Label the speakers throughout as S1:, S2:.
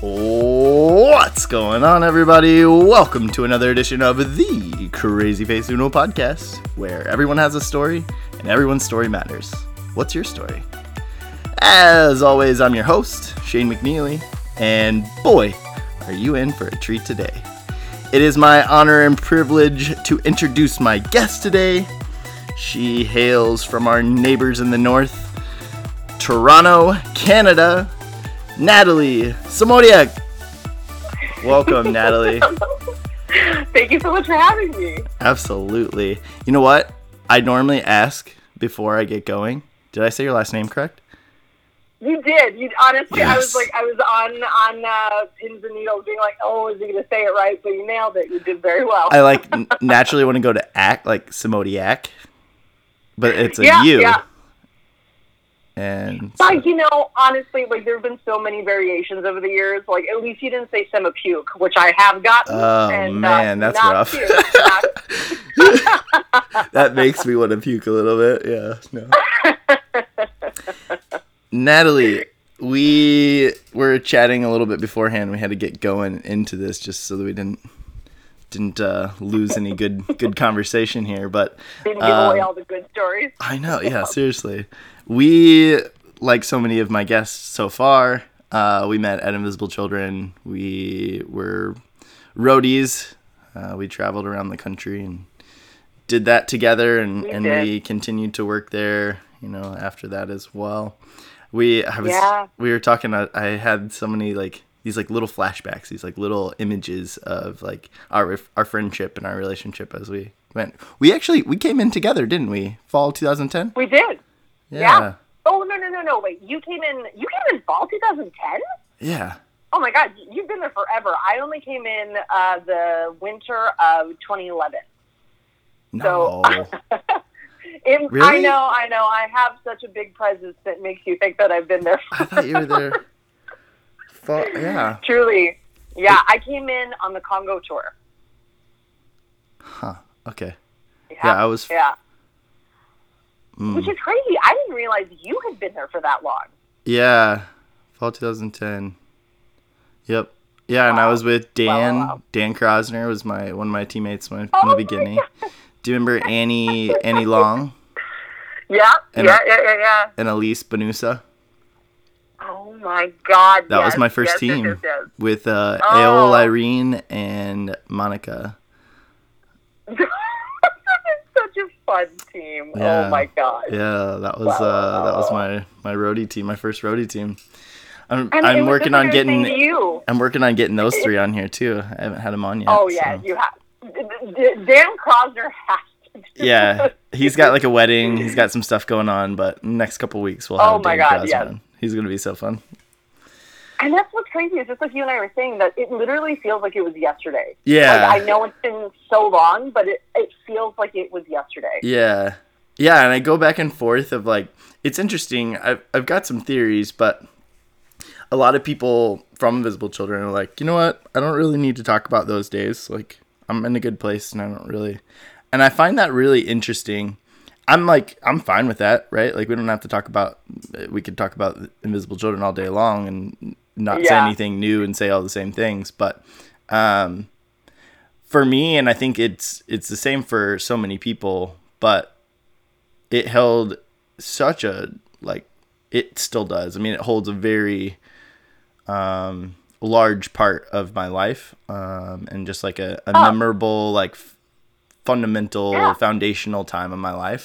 S1: What's going on, everybody? Welcome to another edition of the CrazyFaceUno podcast, where everyone has a story and everyone's story matters. What's your story? As always, I'm your host, Shane McNeely, and boy, are you in for a treat today. It is my honor and privilege to introduce my guest today. She hails from our neighbors in the north, Toronto, Canada, Natalie Semotiuk. Welcome, Natalie.
S2: Thank you so much for having me.
S1: Absolutely. You know what? I normally ask before I get going. Did I say your last name correct?
S2: You did. You honestly, I was like, I was on on uh, pins and needles, being like, "Oh, is he going to say it right?" But you nailed it. You did very well.
S1: I like naturally want to go to act like Samodiak, but it's a
S2: yeah,
S1: U.
S2: yeah.
S1: And so-
S2: Like you know, honestly, like there have been so many variations over the years. Like at least you didn't say semapuke, which I have gotten.
S1: Oh,
S2: and,
S1: man,
S2: uh,
S1: that's rough.
S2: puke, not-
S1: that makes me want to puke a little bit. Yeah. No. Natalie, we were chatting a little bit beforehand. We had to get going into this just so that we didn't didn't uh, lose any good good conversation here. But
S2: didn't give away
S1: Um,
S2: all the good stories.
S1: I know, yeah, seriously. We, like so many of my guests so far, uh, we met at Invisible Children. We were roadies. Uh, we traveled around the country and did that together, and,
S2: We
S1: and
S2: did.
S1: we continued to work there. You know, after that as well. We, I was,
S2: Yeah.
S1: we were talking. I, I had so many like these like little flashbacks, these like little images of like our our friendship and our relationship as we went. We actually we came in together, didn't we? Fall 2010.
S2: We did.
S1: Yeah.
S2: Yeah. Oh no no no no! Wait, you came in. You came in fall 2010.
S1: Yeah.
S2: Oh my God, you've been there forever. I only came in uh, the winter of 2011.
S1: No.
S2: In, I
S1: Really?
S2: know, I know. I have such a big presence that makes you think that I've been there.
S1: I thought you were there. Yeah.
S2: Truly, yeah. I came in on the Congo tour.
S1: Huh. Okay.
S2: Yeah,
S1: Yeah, I was-
S2: Yeah,
S1: Mm.
S2: which is crazy. I didn't realize you had been there for that long.
S1: Yeah. Fall 2010. Yep. Yeah, and I was with Dan.
S2: wow, wow.
S1: Dan Krosner was my one of my teammates when,
S2: Oh
S1: from the beginning.
S2: God.
S1: Do you remember Annie Annie Long
S2: Yeah,
S1: And-
S2: yeah, yeah, yeah, yeah.
S1: and Elise Benusa?
S2: Oh my God,
S1: That was my first
S2: yes, yes,
S1: team
S2: yes, yes.
S1: with uh,
S2: Oh.
S1: Aol Irene and Monica.
S2: such a fun team.
S1: Yeah.
S2: Oh my god.
S1: Yeah, that was
S2: Wow.
S1: uh, that was my my roadie team, my first roadie team. I'm I'm working on
S2: like I was saying
S1: getting
S2: you.
S1: I'm working on getting those three on here too. I haven't had them on yet.
S2: Oh yeah,
S1: so.
S2: you have. Dan Krosner has to.
S1: Yeah, he's got like a wedding. He's got some stuff going on, but next couple weeks we'll have
S2: Oh my
S1: Dan
S2: God,
S1: Krasman
S2: yes.
S1: He's gonna be so fun.
S2: And that's what's crazy is just like you and I were saying that it literally feels like it was yesterday.
S1: Yeah,
S2: Like, I know it's been so long, but it, it feels like it was yesterday.
S1: yeah, yeah. And I go back and forth of like it's interesting. I've I've got some theories, but a lot of people from Invisible Children are like, you know what? I don't really need to talk about those days. Like I'm in a good place, and I don't really. And I find that really interesting. I'm like I'm fine with that, right? Like we don't have to talk about. We could talk about Invisible Children all day long and not say anything new and say all the same things. But um, for me, and I think it's it's the same for so many people, but it held such a like it still does. I mean, it holds a very um, large part of my life, um, and just like a, a
S2: Oh.
S1: memorable, like f- fundamental,
S2: Yeah.
S1: foundational time of my life.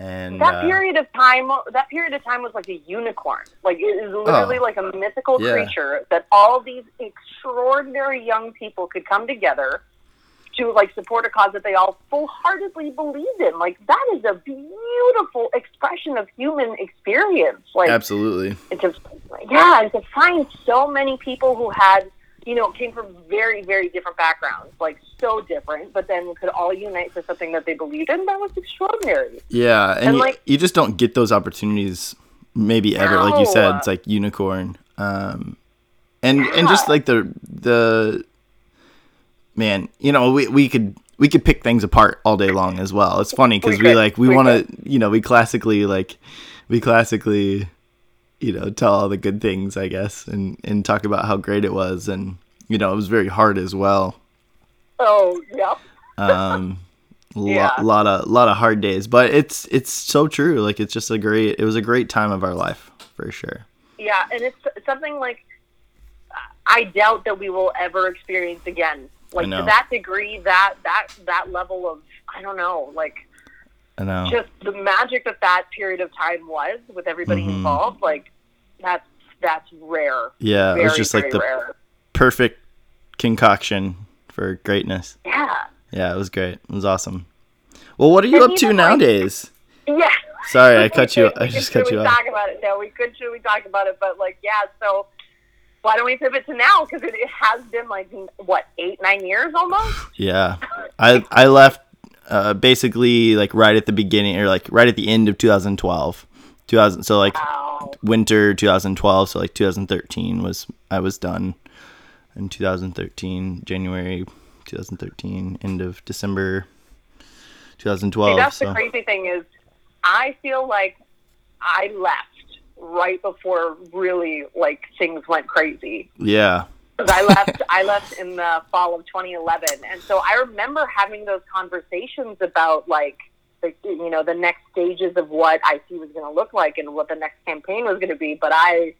S1: And
S2: That
S1: uh,
S2: period of time, that period of time was like a unicorn. Like it is literally
S1: Oh.
S2: like a mythical
S1: Yeah.
S2: creature that all these extraordinary young people could come together to like support a cause that they all full-heartedly believed in. Like that is a beautiful expression of human experience. Like
S1: absolutely,
S2: and to yeah, and to find so many people who had you know came from very very different backgrounds, like so different, but then could all unite for something that they believed in. That was extraordinary.
S1: yeah. And,
S2: And,
S1: you,
S2: like-
S1: you just don't get those opportunities, maybe ever. Like you said, it's like unicorn. Um, and and just like the the man, you know, we we could we could pick things apart all day long as well. It's funny because
S2: We
S1: we, like we
S2: We
S1: want to, you know, we classically like we classically you know, tell all the good things, I guess, and and talk about how great it was, and you know, it was very hard as well.
S2: Oh, yep.
S1: Um,
S2: Yeah.
S1: lot, lot of lot of hard days, but it's it's so true. Like it's just a great. It was a great time of our life for sure.
S2: Yeah, and it's something like I doubt that we will ever experience again. Like to that degree, that that that level of I don't know, like
S1: I know.
S2: just the magic that that period of time was with everybody
S1: Mhm.
S2: involved. Like that's that's rare.
S1: yeah,
S2: very,
S1: it was just like the
S2: rare.
S1: perfect concoction for greatness.
S2: Yeah,
S1: Yeah, it was great. It was awesome. Well, what are you
S2: And
S1: up to
S2: like-
S1: nowadays?
S2: yeah.
S1: Sorry, I cut you. I just cut you
S2: we
S1: off.
S2: talk about it? No, we could. Should we talk about it? But like, yeah. So why don't we pivot to now? Because it, it has been like what eight, nine years almost.
S1: Yeah, I I left uh, basically like right at the beginning or like right at the end of 2012. 2000. So like
S2: Wow.
S1: winter 2012. So like 2013 was I was done in 2013 January 2013 end of December 2012.
S2: See, that's
S1: so
S2: the crazy thing is, I feel like I left right before really like things went crazy.
S1: yeah,
S2: 'Cause I left, I left in the fall of 2011, and so I remember having those conversations about like, the, you know, the next stages of what IT was going to look like and what the next campaign was going to be. But I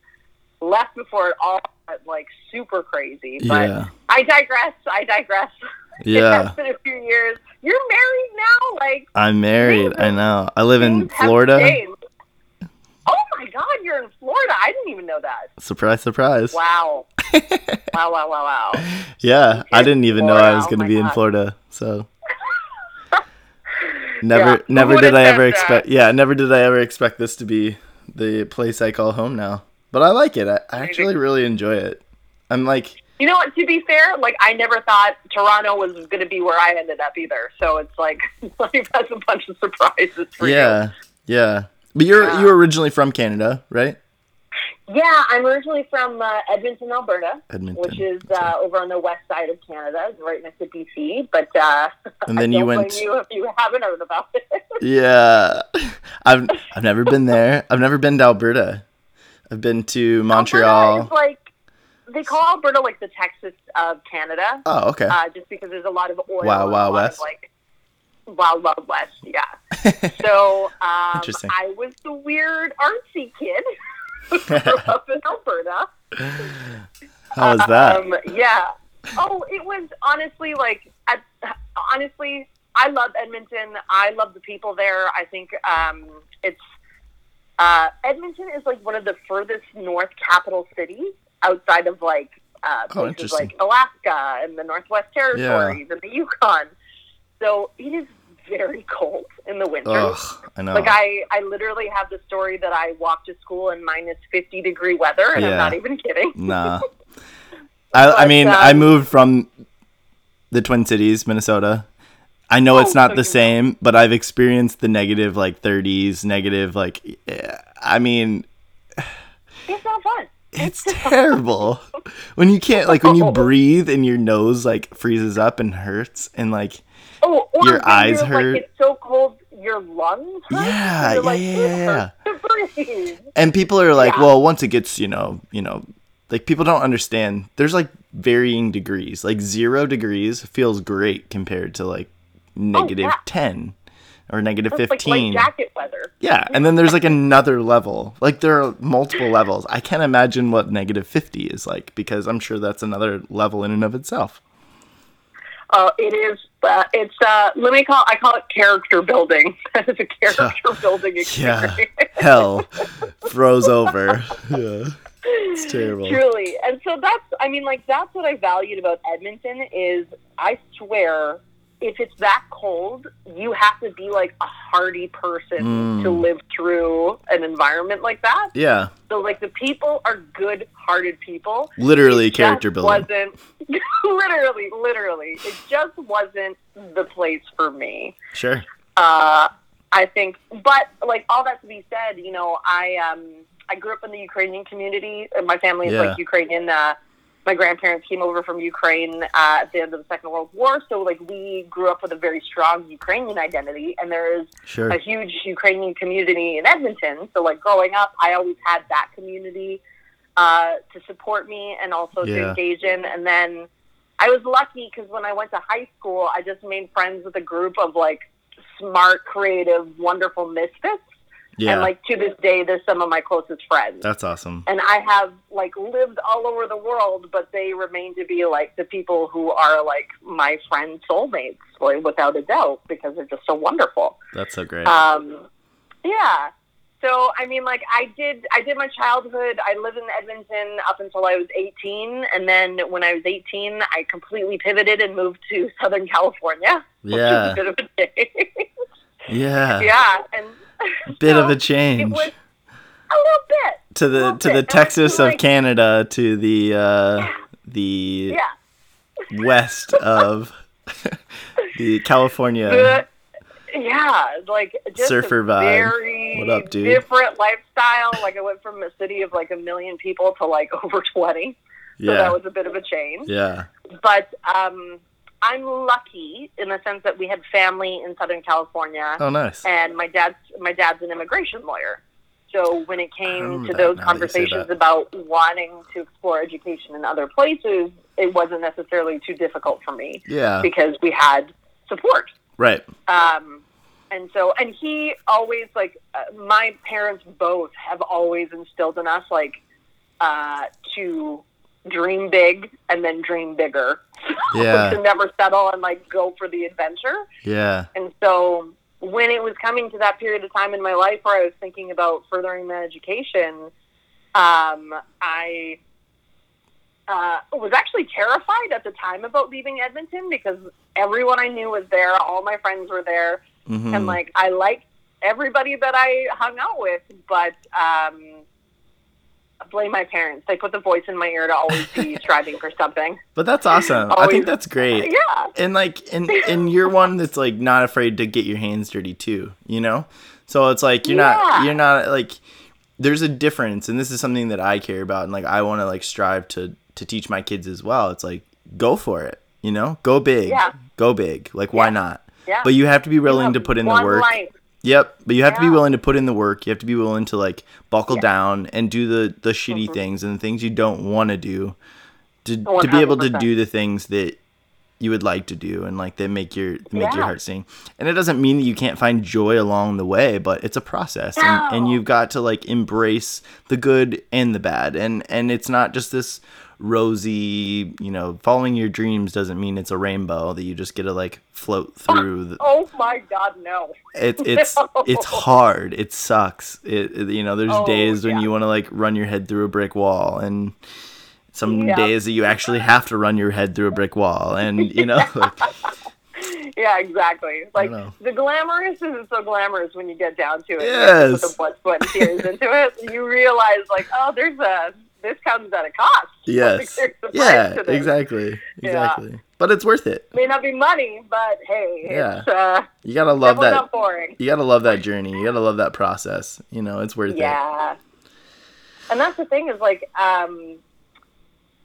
S2: left before it all got like super crazy. But
S1: yeah,
S2: I digress. I digress.
S1: yeah.
S2: it's been a few years. You're married now, like.
S1: I'm married. I know. I live in Florida.
S2: changed. Oh my God, you're in Florida. I didn't even know that.
S1: Surprise, surprise.
S2: Wow. wow, wow, wow, wow.
S1: Yeah, I didn't even know I was
S2: Oh
S1: going to
S2: my
S1: be in Florida. So never,
S2: Yeah,
S1: never did I ever
S2: that?
S1: expect. Yeah, never did I ever expect this to be the place I call home now. But I like it. I, I actually really enjoy it. I'm like,
S2: You know what? To be fair, like I never thought Toronto was going to be where I ended up either. So it's like life has a bunch of surprises for you.
S1: yeah, yeah. But you're
S2: Yeah.
S1: you were originally from Canada, right?
S2: Yeah, I'm originally from uh, Edmonton, Alberta,
S1: Edmonton.
S2: which is uh, over on the west side of Canada, right next to BC. But uh,
S1: And then you went-
S2: you if you haven't heard about it.
S1: Yeah, I've I've never been there. I've never been to Alberta. I've been to Montreal.
S2: Alberta is like they call Alberta like the Texas of Canada.
S1: Oh, okay.
S2: uh, just because there's a lot of oil. Wow,
S1: Wild
S2: lot of,
S1: West?
S2: Wild Wild West, yeah. So um, I was the weird artsy kid who grew up in Alberta.
S1: How was that?
S2: Um, yeah. Oh, it was honestly like, I, honestly, I love Edmonton. I love the people there. I think um, it's uh, Edmonton is like one of the furthest north capital cities outside of like uh,
S1: Oh,
S2: places
S1: interesting.
S2: like Alaska and the Northwest Territories and the Yukon. So it is very cold in the winter.
S1: Ugh, I know.
S2: Like I, I literally have the story that I walked to school in minus fifty degree weather, and
S1: Yeah.
S2: I'm not even kidding.
S1: Nah. I, I
S2: But,
S1: mean, I
S2: um,
S1: moved from the Twin Cities, Minnesota. I know it's
S2: Oh,
S1: not
S2: so
S1: the
S2: you know.
S1: same, but I've experienced the negative like 30s, negative like yeah, I mean,
S2: It's not fun.
S1: it's terrible. when you can't like when you breathe and your nose like freezes up and hurts and like
S2: Oh, or
S1: Your eyes hurt.
S2: Like, it's so cold, your lungs hurt.
S1: Yeah, yeah,
S2: like,
S1: yeah,
S2: "It
S1: yeah,
S2: hurts to breathe."
S1: and people are like,
S2: Yeah.
S1: well, once it gets, you know, you know, like people don't understand. There's like varying degrees. Like 0 degrees feels great compared to like oh, negative
S2: Oh, yeah.
S1: 10 or negative
S2: It's like
S1: 15.
S2: light jacket weather.
S1: Yeah, and then there's like another level. Like there are multiple levels. I can't imagine what negative 50 is like because I'm sure that's another level in and of itself.
S2: Uh, it is. Uh, it's. Uh, let me call. I call it character building. That is a character building
S1: Yeah. Hell froze over. Yeah. It's terrible.
S2: Truly. And so that's, I mean, like, that's what I valued about Edmonton is I swear, if it's that cold, you have to be like a hardy person
S1: Mm.
S2: to live through an environment like that.
S1: Yeah,
S2: So, like, the people are good hearted people.
S1: literally
S2: It
S1: character building.
S2: Wasn't, literally, literally. It just wasn't the place for me.
S1: Sure.
S2: Uh, I think, but like all that to be said, you know, I um I grew up in the Ukrainian community. and My family is
S1: Yeah.
S2: like Ukrainian. Uh, my grandparents came over from Ukraine uh, at the end of the Second World War, so like we grew up with a very strong Ukrainian identity, and there is
S1: Sure.
S2: a huge Ukrainian community in Edmonton. So like growing up, I always had that community uh, to support me and also to engage in. And then I was lucky because when I went to high school, I just made friends with a group of like smart, creative, wonderful misfits.
S1: Yeah.
S2: And like to this day, they're some of my closest friends.
S1: That's awesome.
S2: and I have like lived all over the world, but they remain to be like the people who are like my friend soulmates, like without a doubt, because they're just so wonderful.
S1: That's so great.
S2: Um, yeah. So I mean, like I did, I did my childhood. I lived in Edmonton up until I was 18, and then when I was 18, I completely pivoted and moved to Southern California.
S1: Yeah.
S2: a bit of a change.
S1: yeah.
S2: yeah, and
S1: Bit
S2: so
S1: of a change.
S2: a little bit.
S1: to the to
S2: bit.
S1: the Texas
S2: feel
S1: of
S2: like-
S1: Canada to the uh the
S2: Yeah.
S1: west of the California.
S2: Yeah, like just
S1: Surfer
S2: a
S1: vibe.
S2: very
S1: What up, dude?
S2: different lifestyle. Like I went from a city of like a million people to like over 20. So that was a bit of a change.
S1: Yeah.
S2: but um, I'm lucky in the sense that we had family in Southern California,
S1: Oh nice.
S2: and my dad's my dad's an immigration lawyer. So when it came to those
S1: now that you say
S2: conversations about wanting to explore education in other places, it wasn't necessarily too difficult for me
S1: Yeah.
S2: because we had support.
S1: Right.
S2: Um, and so, and he always like uh, my parents both have always instilled in us like uh, to dream big and then dream bigger.
S1: Yeah.
S2: to never settle and like go for the adventure.
S1: Yeah.
S2: And so when it was coming to that period of time in my life where I was thinking about furthering my education, um, I uh, was actually terrified at the time about leaving Edmonton because everyone I knew was there, all my friends were there,
S1: hmm
S2: and like I liked everybody that I hung out with, but um, blame my parents. They put the voice in my ear to always be striving for something.
S1: But that's awesome. I think that's great.
S2: Yeah.
S1: And like and and you're one that's like not afraid to get your hands dirty too, you know? So it's like you're not you're not like there's a difference and this is something that I care about and like I want to like strive to to teach my kids as well. It's like go for it, you know? Go big.
S2: Yeah.
S1: Go big. Like why
S2: Yeah.
S1: not?
S2: Yeah.
S1: But you have to be willing to put in the work.
S2: life.
S1: Yep, but you have to be willing to put in the work. You have to be willing to like buckle
S2: Yeah.
S1: down and do the the shitty
S2: Mhm.
S1: things and the things you don't want to do to to be able to do the things that you would like to do and like that make your make your heart sing. And it doesn't mean that you can't find joy along the way, but it's a process and, and you've got to like embrace the good and the bad. And and it's not just this rosy, you know, following your dreams doesn't mean it's a rainbow that you just get to like float through the,
S2: Oh my God, no.
S1: it's it's
S2: No.
S1: it's hard. It sucks. It, it- you know, there's
S2: Oh,
S1: days when
S2: yeah.
S1: you want to like run your head through a brick wall, and some
S2: Yep.
S1: days that you actually have to run your head through a brick wall, and you know, like,
S2: Yeah, exactly. Like the glamorous isn't so glamorous when you get down to it.
S1: Yes.
S2: Put the blood, sweat, and tears into it. You realize, like, oh, there's a this comes at a cost.
S1: yes,
S2: Like, there's a price
S1: yeah,
S2: this.
S1: exactly,
S2: Yeah.
S1: exactly. But it's worth it.
S2: May not be money, but hey,
S1: Yeah.
S2: it's uh,
S1: You gotta love that.
S2: not boring.
S1: You gotta love that journey. You gotta love that process. You know, it's worth it.
S2: Yeah. And that's the thing is like, um,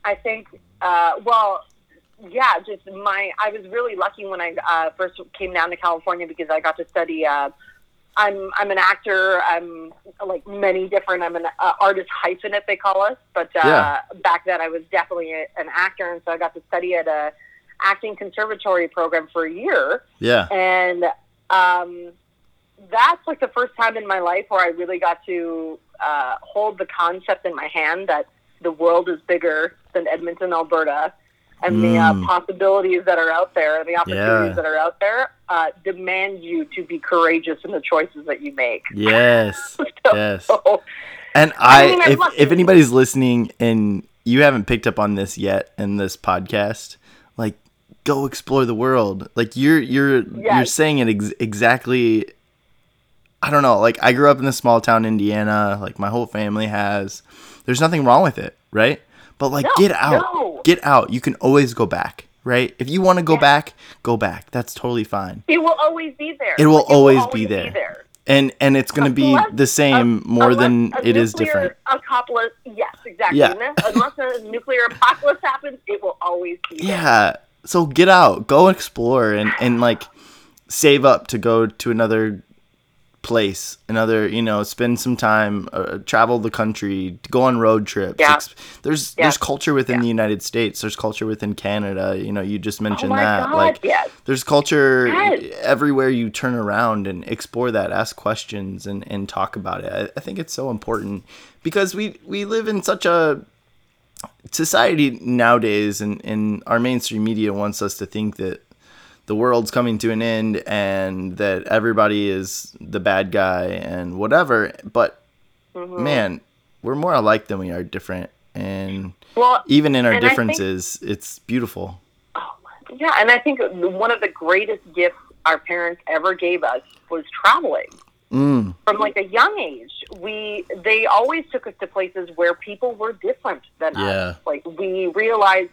S2: I think, uh, well, yeah, just my, I was really lucky when I uh, first came down to California because I got to study. I'm I'm an actor. I'm like many different. I'm an uh, artist hyphenate they call us, but uh,
S1: Yeah.
S2: back then I was definitely a, an actor, and so I got to study at a acting conservatory program for a year
S1: Yeah,
S2: and um, that's like the first time in my life where I really got to uh, hold the concept in my hand that the world is bigger than Edmonton, Alberta, and the
S1: Mm.
S2: uh, possibilities that are out there, and the opportunities
S1: Yeah.
S2: that are out there, uh, demand you to be courageous in the choices that you make.
S1: yes,
S2: So,
S1: yes. And
S2: I
S1: I,
S2: mean,
S1: if, if anybody's listening and you haven't picked up on this yet in this podcast, like go explore the world. Like you're you're you're saying it ex- exactly. I don't know. Like I grew up in a small town, Indiana. Like my whole family has. There's nothing wrong with it, right? But like,
S2: No,
S1: get out,
S2: no.
S1: get out. You can always go back, right? If you want to go
S2: Yeah.
S1: back, go back. That's totally fine.
S2: it will always be there.
S1: It will
S2: Like,
S1: always be there. And and it's gonna be the same more than it is
S2: nuclear
S1: different.
S2: Apocalypse, yes, exactly.
S1: Yeah.
S2: Unless a nuclear apocalypse happens, happens, it will always be there.
S1: Yeah. So get out, go explore, and and like save up to go to another place, another you know, spend some time, uh, travel the country, go on road trips.
S2: Yeah.
S1: Ex- there's
S2: Yeah.
S1: there's culture within
S2: Yeah.
S1: the United States. There's culture within Canada. You know, you just
S2: Oh
S1: mentioned
S2: my
S1: that.
S2: God,
S1: like
S2: yes.
S1: there's culture
S2: Yes.
S1: everywhere you turn around and explore that, ask questions and, and talk about it. I, I think it's so important because we, we live in such a society nowadays and, and our mainstream media wants us to think that the world's coming to an end and that everybody is the bad guy and whatever. But
S2: Mm-hmm.
S1: man, we're more alike than we are different. And
S2: Well,
S1: even in our
S2: I think-
S1: differences, it's beautiful.
S2: yeah, and I think one of the greatest gifts our parents ever gave us was traveling.
S1: Mm,
S2: From like a young age, we they always took us to places where people were different than
S1: Yeah.
S2: us. Like we realized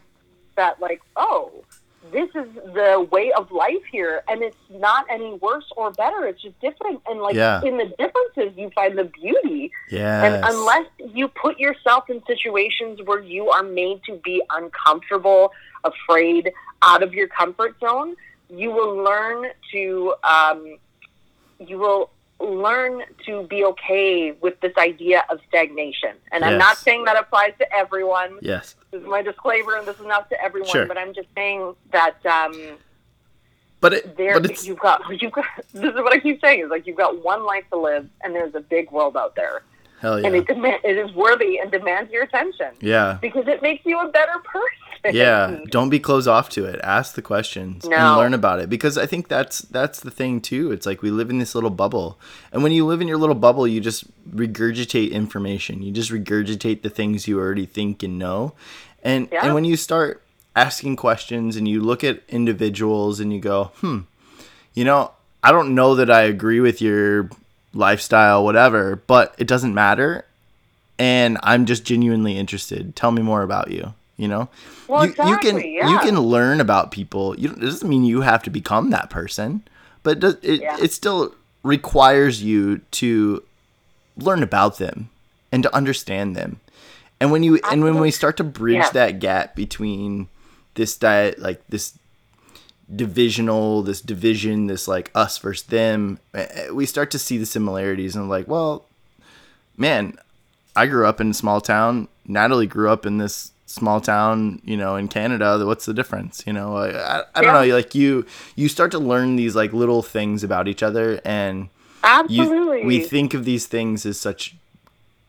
S2: that, like, oh, this is the way of life here, and it's not any worse or better. It's just different, and like
S1: Yeah.
S2: in the differences, you find the beauty.
S1: yes.
S2: And unless you put yourself in situations where you are made to be uncomfortable, afraid, out of your comfort zone, you will learn to um, you will learn to be okay with this idea of stagnation. And I'm not saying that applies to everyone.
S1: yes.
S2: This is my disclaimer, and this is not to everyone.
S1: Sure.
S2: But I'm just saying that um,
S1: But it,
S2: there
S1: but it's
S2: you've got you've got. This is what I keep saying is like you've got one life to live, and there's a big world out there
S1: hell
S2: and
S1: yeah.
S2: it demand, it is worthy and demands your attention
S1: Yeah.
S2: because it makes you a better person.
S1: Yeah, don't be closed off to it. Ask the questions and learn about it because I think that's that's the thing too. It's like we live in this little bubble. And when you live in your little bubble, you just regurgitate information. You just regurgitate the things you already think and know. And
S2: Yeah.
S1: and when you start asking questions and you look at individuals and you go, "Hmm, you know, I don't know that I agree with your lifestyle whatever, but it doesn't matter." and I'm just genuinely interested. Tell me more about you. You know,
S2: Well,
S1: you, you can
S2: exactly,
S1: you can learn about people. You don't, it doesn't mean you have to become that person, but it does, it,
S2: Yeah.
S1: it still requires you to learn about them and to understand them. And when you and when we start to bridge
S2: Yeah.
S1: that gap between this diet, like this divisional, this division, this like us versus them, eh, eh, we start to see the similarities and like, well, man, I grew up in a small town. Natalie grew up in this small town, you know, in Canada. What's the difference? You know, I, I, I don't
S2: Yeah.
S1: know. Like you, you start to learn these like little things about each other, and you, we think of these things as such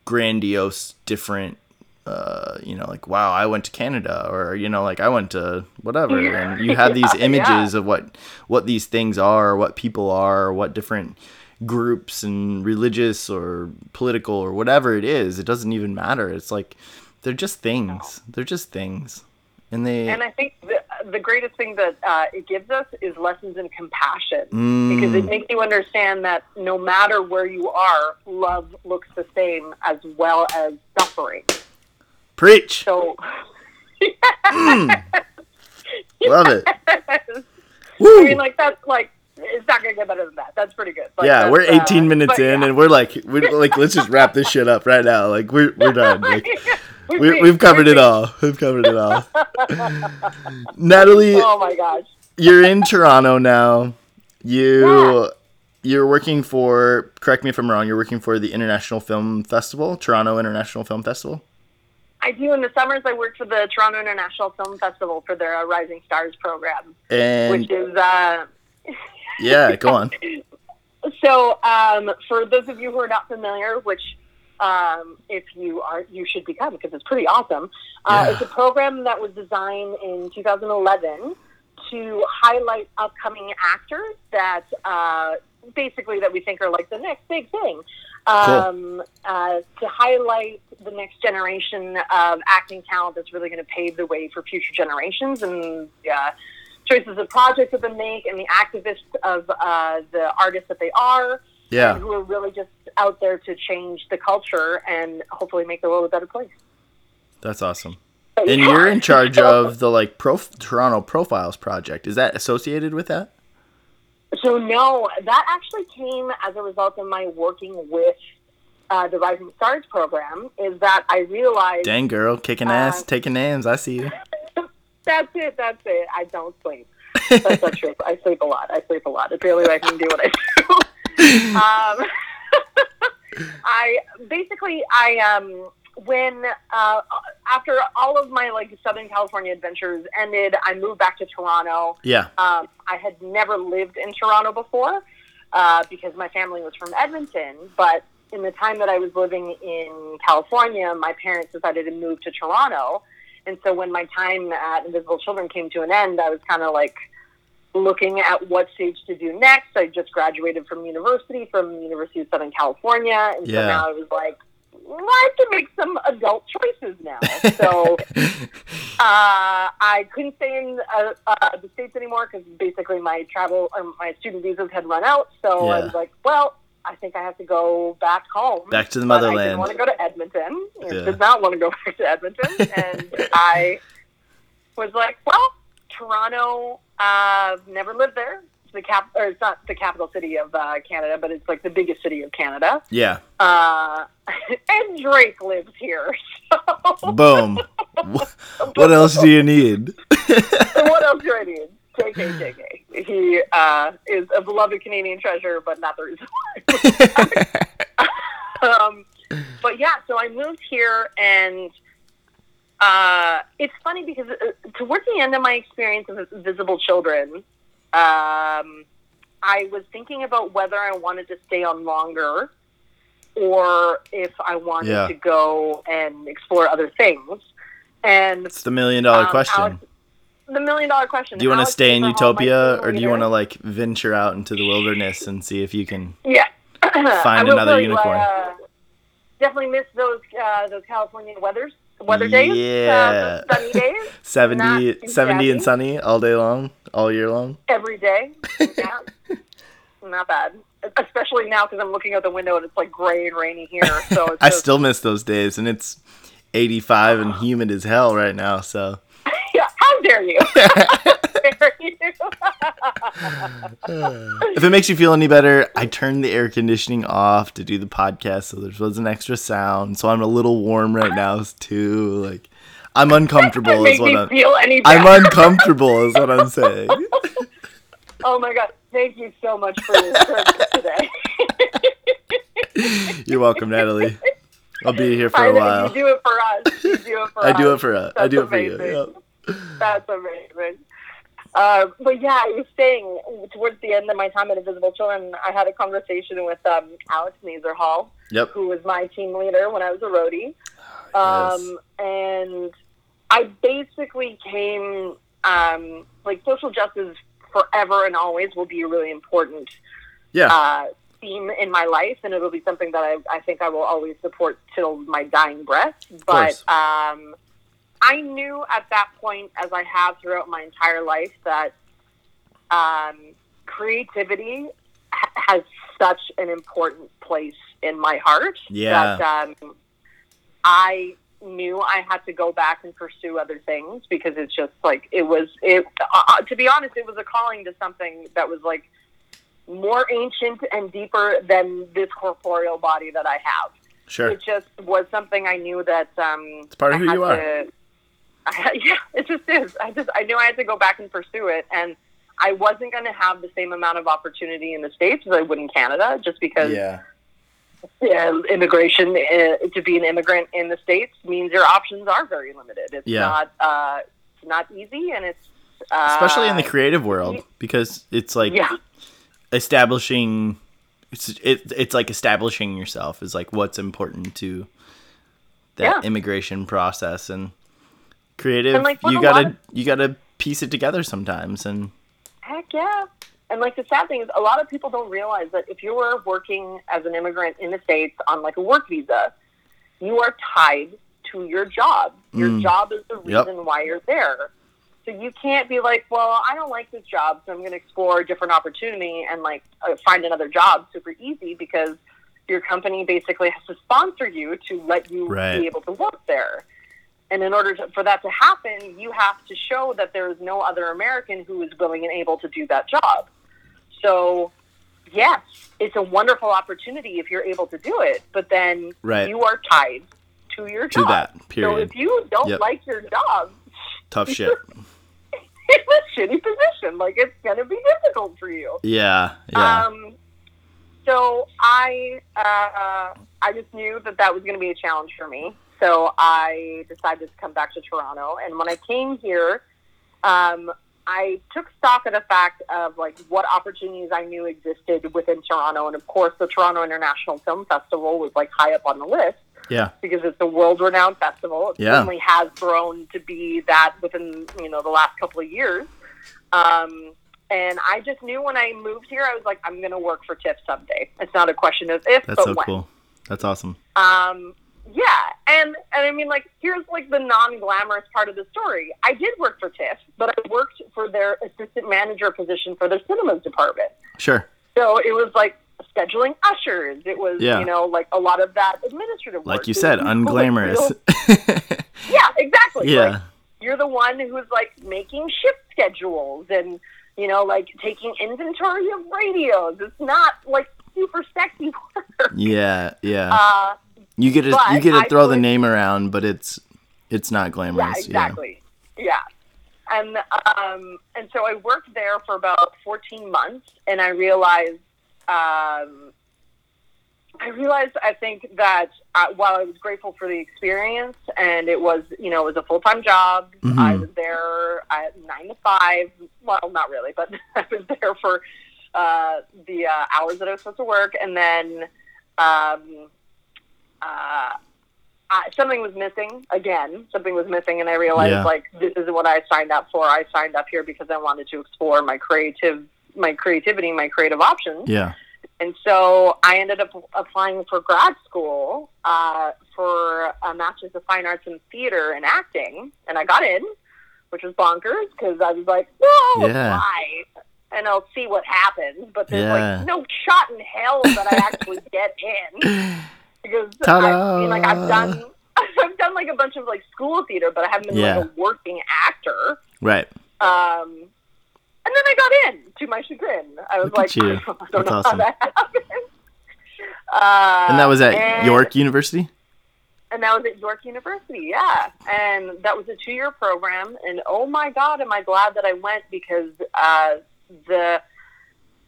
S1: grandiose, different. Uh, you know, like wow, I went to Canada, or you know, like I went to whatever, and you have these
S2: Yeah,
S1: images
S2: yeah.
S1: of what what these things are, what people are, what different groups and religious or political or whatever it is. It doesn't even matter. It's like they're just things. They're just things, and they
S2: and I think the, the greatest thing that uh, it gives us is lessons in compassion
S1: Mm.
S2: because it makes you understand that no matter where you are, love looks the same as well as suffering.
S1: Preach.
S2: So,
S1: Love it.
S2: I mean, like that's like it's not gonna get better than that. That's pretty good. But
S1: yeah, we're 18
S2: uh,
S1: minutes in,
S2: yeah.
S1: and we're like, we're like, let's just wrap this shit up right now. Like we're we're done. Like
S2: We've
S1: we, we've covered it all. We've covered it all. Natalie,
S2: Oh my gosh.
S1: you're in Toronto now. You you're working for. Correct me if I'm wrong. You're working for the International Film Festival, Toronto International Film Festival.
S2: I do. In the summers, I work for the Toronto International Film Festival for their uh, Rising Stars program,
S1: And
S2: which is uh,
S1: yeah, go on.
S2: so. Um, for those of you who are not familiar, which um, if you are, you should become because it's pretty awesome. Uh,
S1: Yeah.
S2: It's a program that was designed in 2011 to highlight upcoming actors that uh, basically that we think are like the next big thing. Um, uh, to highlight the next generation of acting talent that's really going to pave the way for future generations and uh, choices of projects that they make and the activists of uh, the artists that they are
S1: Yeah,
S2: who are really just out there to change the culture and hopefully make the world a better place.
S1: that's awesome.
S2: But
S1: And
S2: yeah.
S1: you're in charge of the like Pro Toronto Profiles project. Is that associated with that?
S2: So no, that actually came as a result of my working with uh, the Rising Stars program. Is that I realized
S1: Dang girl, kicking
S2: Uh,
S1: ass, taking names. I see you.
S2: That's it. That's it. I don't sleep. That's not true. I sleep a lot. I sleep a lot. It's the only way I can do what I do. um, I basically I um when uh, after all of my like Southern California adventures ended, I moved back to Toronto.
S1: Yeah.
S2: Um, I had never lived in Toronto before uh, because my family was from Edmonton. But in the time that I was living in California, my parents decided to move to Toronto. And so when my time at Invisible Children came to an end, I was kind of like looking at what stage to do next. I just graduated from university, from University of Southern California. And
S1: Yeah.
S2: so now I was like, I have to make some adult choices now. So uh, I couldn't stay in uh, uh, the states anymore because basically my travel or my student visas had run out. So I was like, well, I think I have to go back home.
S1: Back to the
S2: But I didn't want to go to Edmonton. I
S1: Yeah.
S2: did not want to go back to Edmonton, and I was like, well, Toronto. Uh, never lived there. The cap, or it's not the capital city of uh, Canada, but it's like the biggest city of Canada.
S1: Yeah.
S2: Uh, and Drake lives here. So
S1: Boom. What else do you need?
S2: what else do I need? JK, JK. He uh, is a beloved Canadian treasure, but not the reason why. um, but yeah, so I moved here, and uh, it's funny because uh, towards the end of my experience of Visible Children, um, I was thinking about whether I wanted to stay on longer or if I wanted
S1: Yeah.
S2: to go and explore other things. And
S1: it's the million dollar
S2: um,
S1: question.
S2: Alex- the million dollar question.
S1: do you want to stay in utopia or do you want to like venture out into the wilderness and see if you can
S2: Yeah.
S1: Find another unicorn?
S2: Uh, definitely miss those uh, those California weathers weather days.
S1: Yeah.
S2: Uh, sunny days
S1: 70, 70 and sunny all day long, all year long?
S2: every day. Yeah. Not bad. Especially now because I'm looking out the window and it's like gray and rainy here. So it's
S1: I still miss those days and it's 85 and humid as hell right now, so
S2: yeah. How dare you? How dare you?
S1: if it makes you feel any better, I turned the air conditioning off to do the podcast, so there was an extra sound. So I'm a little warm right now too. Like I'm uncomfortable, is what I'm.
S2: feel any better.
S1: I'm uncomfortable, is what I'm saying.
S2: oh my god! Thank you so much for service today.
S1: You're welcome, Natalie. I'll be here for
S2: I
S1: a while.
S2: You do it for us. You do it for
S1: I
S2: us.
S1: do it for us. I
S2: That's
S1: do it for you. Yep.
S2: That's amazing. Uh, but yeah, I was saying towards the end of my time at Invisible Children, I had a conversation with um, Alex Neezerhall,
S1: Yep.
S2: who was my team leader when I was a roadie. Um, And I basically came, um, like, social justice forever and always will be a really important
S1: Yeah.
S2: uh, theme in my life, and it'll be something that I, I think I will always support till my dying breath. But um, I knew at that point, as I have throughout my entire life, that um, creativity ha- has such an important place in my heart
S1: Yeah.
S2: that um, I knew I had to go back and pursue other things because it's just like it was it uh, uh, to be honest it was a calling to something that was like more ancient and deeper than this corporeal body that I have
S1: Sure.
S2: it just was something I knew that um it's
S1: part of who you are.
S2: I, yeah it just is I just I knew I had to go back and pursue it and I wasn't going to have the same amount of opportunity in the states as I would in Canada just because
S1: Yeah.
S2: yeah, immigration uh, to be an immigrant in the states means your options are very limited. It's
S1: Yeah.
S2: not uh, it's not easy, and it's uh,
S1: Especially in the creative world because it's like
S2: yeah,
S1: establishing it's it, it's like establishing yourself is like what's important to that
S2: Yeah.
S1: immigration process and creative
S2: And, like,
S1: you gotta
S2: of-
S1: you gotta piece it together sometimes and
S2: heck yeah. And like the sad thing is, a lot of people don't realize that if you're working as an immigrant in the states on like a work visa, you are tied to your job. Your
S1: Mm.
S2: job is the
S1: Yep.
S2: reason why you're there. So you can't be like, well, I don't like this job, so I'm going to explore a different opportunity and like uh, find another job super easy because your company basically has to sponsor you to let you
S1: Right.
S2: be able to work there. And in order to, for that to happen, you have to show that there is no other American who is willing and able to do that job. So, yes, it's a wonderful opportunity if you're able to do it, but then
S1: Right.
S2: you are tied to your
S1: to
S2: job.
S1: that
S2: So
S1: period
S2: if you don't
S1: Yep.
S2: like your job,
S1: tough shit
S2: this shitty position. Like it's gonna be difficult for you.
S1: Yeah. Yeah.
S2: Um, so I uh, I just knew that that was going to be a challenge for me. So I decided to come back to Toronto. And when I came here, um, I took stock of the fact of like what opportunities I knew existed within Toronto, and of course, the Toronto International Film Festival was like high up on the list
S1: yeah.
S2: because it's a world-renowned festival. It
S1: Yeah.
S2: certainly has grown to be that within you know the last couple of years. Um, and I just knew when I moved here, I was like, I'm going to work for TIFF someday. It's not a question of if,
S1: That's
S2: but
S1: so
S2: when.
S1: cool. That's awesome.
S2: Um, yeah, and and I mean, like, here's like the non-glamorous part of the story. I did work for TIFF, but I worked for their assistant manager position for their cinemas department.
S1: Sure.
S2: So it was like scheduling ushers. It was
S1: Yeah.
S2: you know like a lot of that administrative work.
S1: Like you said, unglamorous.
S2: yeah, exactly.
S1: yeah.
S2: Like, you're the one who's like making shift schedules and you know like taking inventory of radios. It's not like super sexy work.
S1: yeah. Yeah.
S2: Uh,
S1: you get to you get to throw the name around, but it's it's not
S2: yeah,
S1: glamorous.
S2: exactly. Yeah. And um, and so I worked there for about 14 months, and I realized um, I realized I think that uh, while I was grateful for the experience, and it was you know it was a full time job.
S1: Mhm.
S2: I was there at nine to five. Well, not really, but I was there for uh, the uh, hours that I was supposed to work, and then. Um, uh, I, something was missing again. Something was missing, and I realized
S1: Yeah.
S2: like this isn't what I signed up for. I signed up here because I wanted to explore my creative, my creativity, my creative options.
S1: Yeah.
S2: And so I ended up applying for grad school uh, for a Master's of Fine Arts in Theater and Acting, and I got in, which was bonkers because I was like, "Whoa,
S1: Yeah.
S2: apply, and I'll see what happens." But there's
S1: Yeah.
S2: like no shot in hell that I actually get in because I
S1: Ta-da!
S2: mean, like I've done, I've done like a bunch of like school theater, but I haven't been
S1: Yeah.
S2: like a working actor.
S1: Right.
S2: Um, and then I got in to my chagrin. I was
S1: Look
S2: like,
S1: you.
S2: I don't
S1: That's
S2: know
S1: awesome.
S2: how that happened. Uh,
S1: And that was at
S2: and-
S1: York University.
S2: and that was at York University, yeah. And that was a two-year program, and oh my God, am I glad that I went because uh, the,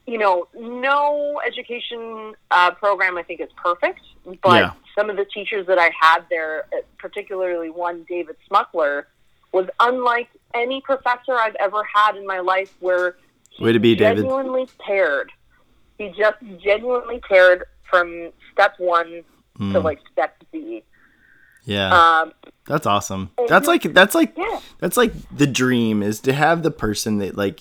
S2: you know, no education uh, program I think is perfect, but
S1: Yeah.
S2: some of the teachers that I had there, uh, particularly one David Smukler, was unlike any professor I've ever had in my life. Where he
S1: Way to be, David.
S2: genuinely cared. He just genuinely cared from step one to
S1: Mm,
S2: like step Z.
S1: yeah.
S2: Um,
S1: That's awesome. That's like that's like
S2: yeah.
S1: that's like the dream is to have the person that like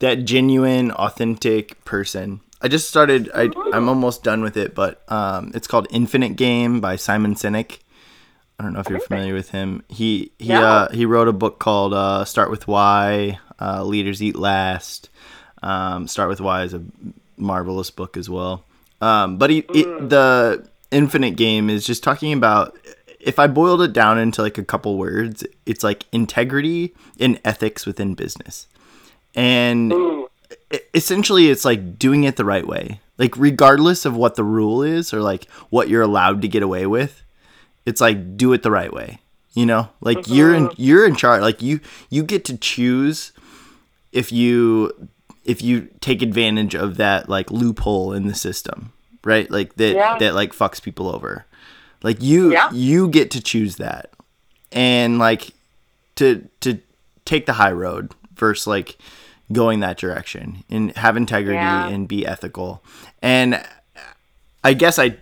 S1: that genuine, authentic person. I just started. I I'm almost done with it, but um, it's called Infinite Game by Simon Sinek. I don't know if you're familiar with him. He he
S2: No.
S1: uh, he wrote a book called uh, Start with Why. Uh, Leaders Eat Last. Um, Start with Why is a marvelous book as well. Um, but he it, the Infinite Game is just talking about. If I boiled it down into like a couple words, it's like integrity and ethics within business, and
S2: mm.
S1: e- essentially it's like doing it the right way. Like regardless of what the rule is or like what you're allowed to get away with it's like do it the right way you know? Like you're in mm-hmm. you're in charge. Like you you get to choose if you if you take advantage of that like loophole in the system right? Like that
S2: Yeah.
S1: that like fucks people over. Like you
S2: Yeah.
S1: you get to choose that. And like to to take the high road versus like going that direction and have integrity
S2: Yeah.
S1: and be ethical. And i guess i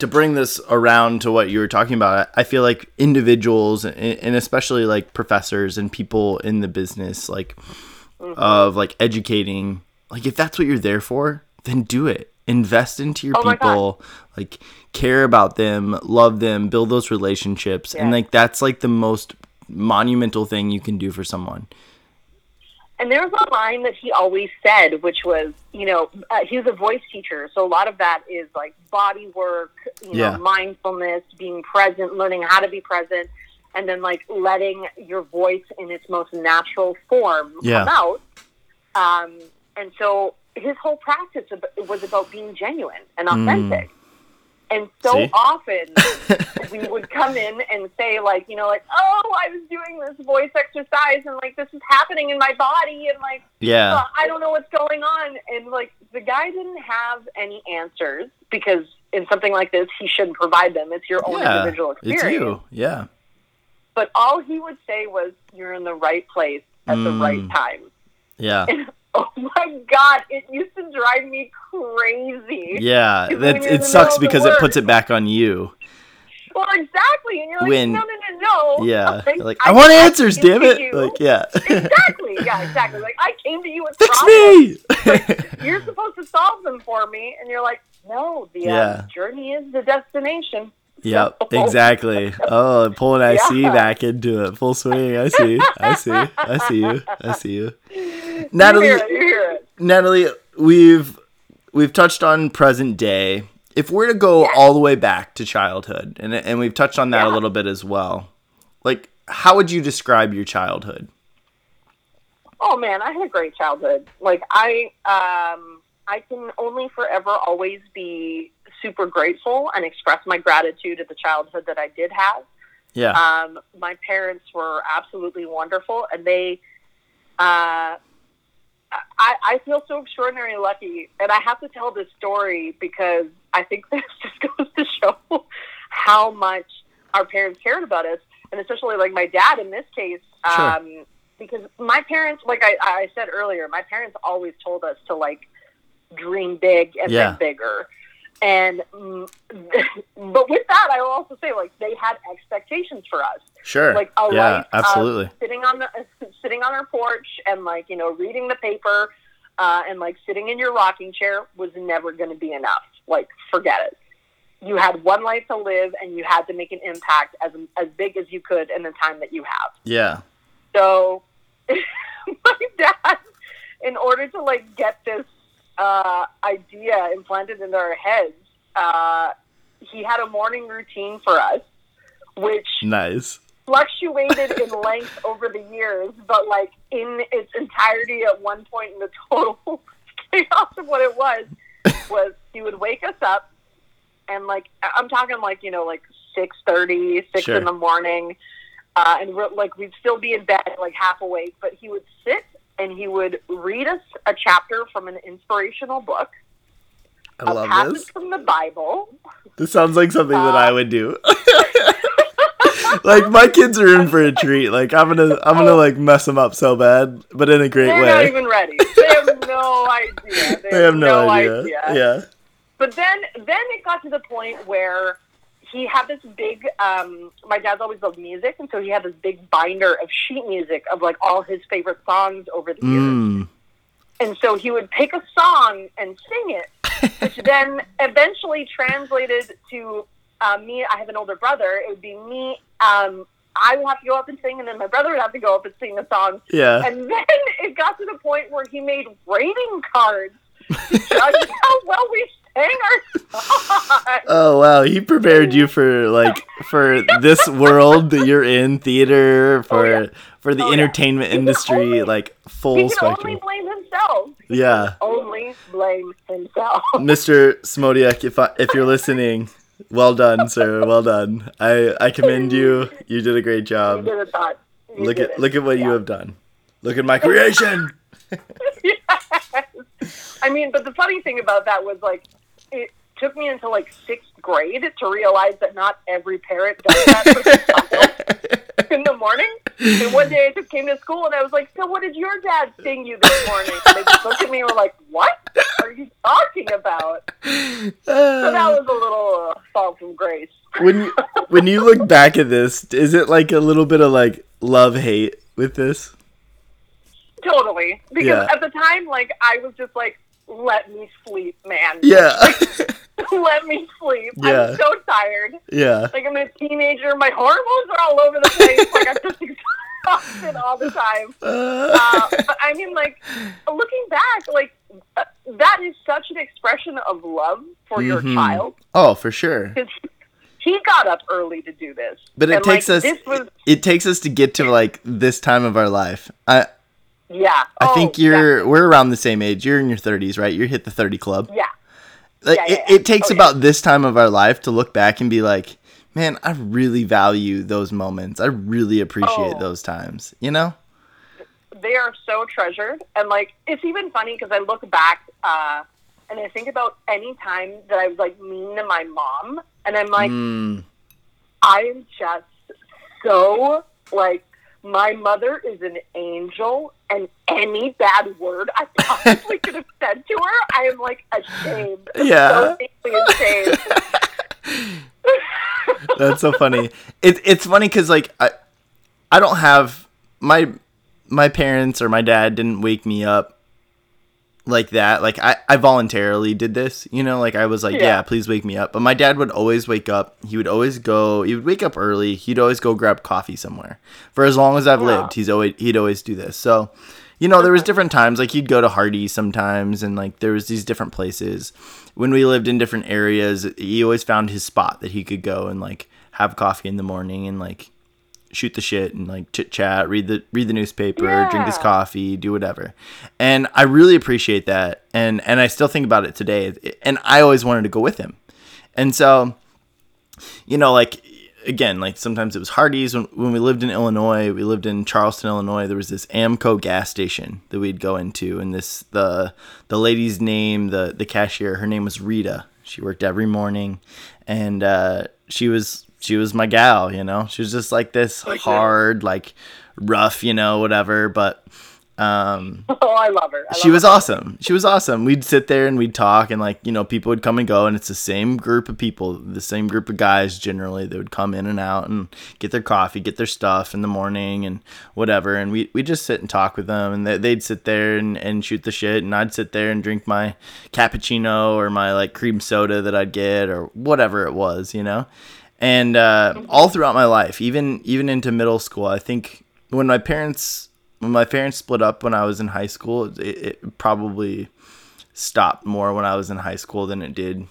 S1: to bring this around to what you were talking about i feel like individuals and especially like professors and people in the business like mm-hmm. of like educating like if that's what you're there for then do it. Invest into your
S2: Oh
S1: people like care about them love them build those relationships. And like that's like the most monumental thing you can do for someone
S2: And there was a line that he always said, which was, you know, uh, he was a voice teacher, so a lot of that is like body work, you know, mindfulness, being present, learning how to be present, and then like letting your voice in its most natural form
S1: Yeah.
S2: come out. Um, and so his whole practice was about being genuine and
S1: Mm.
S2: And so
S1: See?
S2: often we would come in and say like, you know, like, oh, I was doing this voice exercise and like this is happening in my body and like
S1: Yeah.
S2: uh, I don't know what's going on. And like the guy didn't have any answers because in something like this, he shouldn't provide them. It's your own
S1: Yeah.
S2: individual experience.
S1: It's you. Yeah.
S2: But all he would say was, "You're in the right place at the
S1: Mm.
S2: right time."
S1: Yeah.
S2: And oh my god, it used to drive me crazy.
S1: Yeah. That it sucks
S2: middle of the
S1: because it puts it back on you.
S2: Well, exactly. And you're like,
S1: When-
S2: no, no, no, no.
S1: Yeah.
S2: Like,
S1: Like I want answers, damn it.
S2: you-
S1: Like yeah.
S2: exactly. Yeah, exactly. Like I came to you with
S1: Fix
S2: problems.
S1: me.
S2: You're supposed to solve them for me, and you're like, no. The uh,
S1: Yeah.
S2: journey is the destination.
S1: Yep, exactly. Oh, pulling IC
S2: Yeah.
S1: back into it, full swing. I see, I see, I see you, I see you.
S2: You
S1: Natalie,
S2: hear it, you.
S1: Natalie, we've we've touched on present day. If we're to go all the way back to childhood, and and we've touched on that a little bit as well, like how would you describe your childhood?
S2: Oh man, I had a great childhood. Like I, um, I can only forever always be super grateful and express my gratitude at the childhood that I did have.
S1: Yeah,
S2: Um, my parents were absolutely wonderful, and they, uh, I, I feel so extraordinarily lucky. And I have to tell this story because I think this just goes to show how much our parents cared about us, and especially like my dad in this case.
S1: Sure.
S2: Um, because my parents, like I, I said earlier, my parents always told us to like dream big and
S1: Yeah.
S2: think bigger. And mm, but with that, I will also say like they had expectations for us.
S1: Sure.
S2: like a
S1: yeah,
S2: life of
S1: absolutely.
S2: sitting on the sitting on our porch and like you know reading the paper uh, and like sitting in your rocking chair was never going to be enough. Like forget it. You had one life to live and you had to make an impact as as big as you could in the time that you have.
S1: Yeah,
S2: so my dad in order to like get this uh, idea implanted into our heads uh, he had a morning routine for us which
S1: nice.
S2: fluctuated in length over the years, but like in its entirety at one point in the total chaos of what it was, was he would wake us up and like I'm talking like, you know, like six thirty, six
S1: Sure.
S2: in the morning. Uh, and we're, like we'd still be in bed like half awake, but he would sit and he would read us a chapter from an inspirational book,
S1: I
S2: a
S1: love
S2: passage
S1: this.
S2: from the Bible,
S1: This sounds like something that
S2: Uh,
S1: I would do. like my kids are in for a treat. Like I'm gonna I'm gonna like mess them up so bad, but in a great way.
S2: They're not even ready. They have no idea. They,
S1: They have no, idea. Yeah.
S2: But then, then it got to the point where he had this big. Um, my dad's always loved music, and so he had this big binder of sheet music of like all his favorite songs over the years.
S1: Mm.
S2: And so he would pick a song and sing it, which then eventually translated to uh, me. I have an older brother. It would be me. Um, I would have to go up and sing, and then my brother would have to go up and sing the song.
S1: Yeah.
S2: And then it got to the point where he made rating cards to judge how well we sang our songs.
S1: Oh wow, he prepared you for like for this world that you're in, theater, oh, for
S2: Oh, yeah.
S1: for the
S2: Oh, yeah.
S1: entertainment
S2: He
S1: industry,
S2: only-
S1: like full he
S2: can
S1: spectrum.
S2: only blame himself.
S1: Yeah.
S2: only blame himself.
S1: Mr. Semotiuk, if I, if you're listening, well done, sir. Well done. I I commend you. You did a great
S2: You
S1: job.
S2: did it, thought. You
S1: Look at
S2: it.
S1: look at what you have done. Look at my creation.
S2: Yes. I mean, but the funny thing about that was like, it took me until like sixth grade to realize that not every parent does that in the morning. And one day I just came to school and I was like, "So what did your dad sing you this morning?" And they just looked at me and were like, "What are you talking about?" So that was a little uh, fall from grace.
S1: when you when you look back at this, is it like a little bit of like love hate with this?
S2: Totally, because
S1: Yeah.
S2: at the time, like I was just like, "Let me sleep, man.
S1: Yeah.
S2: Let me sleep.
S1: Yeah.
S2: I'm so tired."
S1: yeah.
S2: Like I'm a teenager, my hormones are all over the place. like I'm just exhausted all the time.
S1: Uh,
S2: but I mean, like looking back, like uh, that is such an expression of love for your
S1: Mhm.
S2: child
S1: oh, for sure.
S2: he got up early to do this.
S1: But it
S2: And,
S1: takes
S2: like,
S1: us
S2: This was
S1: it takes us to get to like this time of our life. I
S2: yeah.
S1: I
S2: Oh,
S1: think you're we're around the same age. You're in your 30s, right? You hit the 30 club.
S2: Yeah.
S1: like
S2: Yeah, yeah,
S1: it,
S2: yeah.
S1: it takes
S2: Oh, yeah.
S1: about this time of our life to look back and be like, man, I really value those moments. I really appreciate
S2: Oh.
S1: those times. You know?
S2: they are so treasured and like it's even funny because i look back uh and i think about any time that i was like mean to my mom and i'm like
S1: Mm,
S2: i am just so like my mother is an angel and any bad word i possibly could have said to her i am like ashamed
S1: Yeah.
S2: so ashamed
S1: that's so funny. It, it's funny because like I, I don't have my my parents or my dad didn't wake me up like that. Like I, I voluntarily did this, you know, like I was like, yeah.
S2: Yeah.
S1: please wake me up. But my dad would always wake up. He would always go, he would wake up early. He'd always go grab coffee somewhere. For as long as I've
S2: Yeah.
S1: lived, he's always he'd always do this. So, you know, there was different times like he'd go to Hardee's sometimes and like there was these different places. When we lived in different areas, he always found his spot that he could go and like have coffee in the morning and like shoot the shit and like chit chat, read the read the newspaper, drink his coffee, do whatever. And I really appreciate that. And and I still think about it today. And I always wanted to go with him. And so, you know, like again, like sometimes it was Hardee's when, when we lived in Illinois, we lived in Charleston, Illinois, there was this Amoco gas station that we'd go into and this the the lady's name, the the cashier, her name was Rita. She worked every morning and uh she was she was my gal, you know. She was just like this
S2: Okay.
S1: hard, like rough, you know, whatever, but um
S2: oh i love her I
S1: she
S2: love
S1: was
S2: her.
S1: awesome. She was awesome. We'd sit there and we'd talk, and like you know, people would come and go, and it's the same group of people, the same group of guys generally. They would come in and out and get their coffee, get their stuff in the morning, and whatever. And we we just sit and talk with them, and they, they'd sit there and, and shoot the shit, and I'd sit there and drink my cappuccino or my like cream soda that I'd get or whatever it was, you know. And uh, all throughout my life, even even into middle school, I think when my parents when my parents split up when I was in high school, it, it probably stopped more when I was in high school than it did.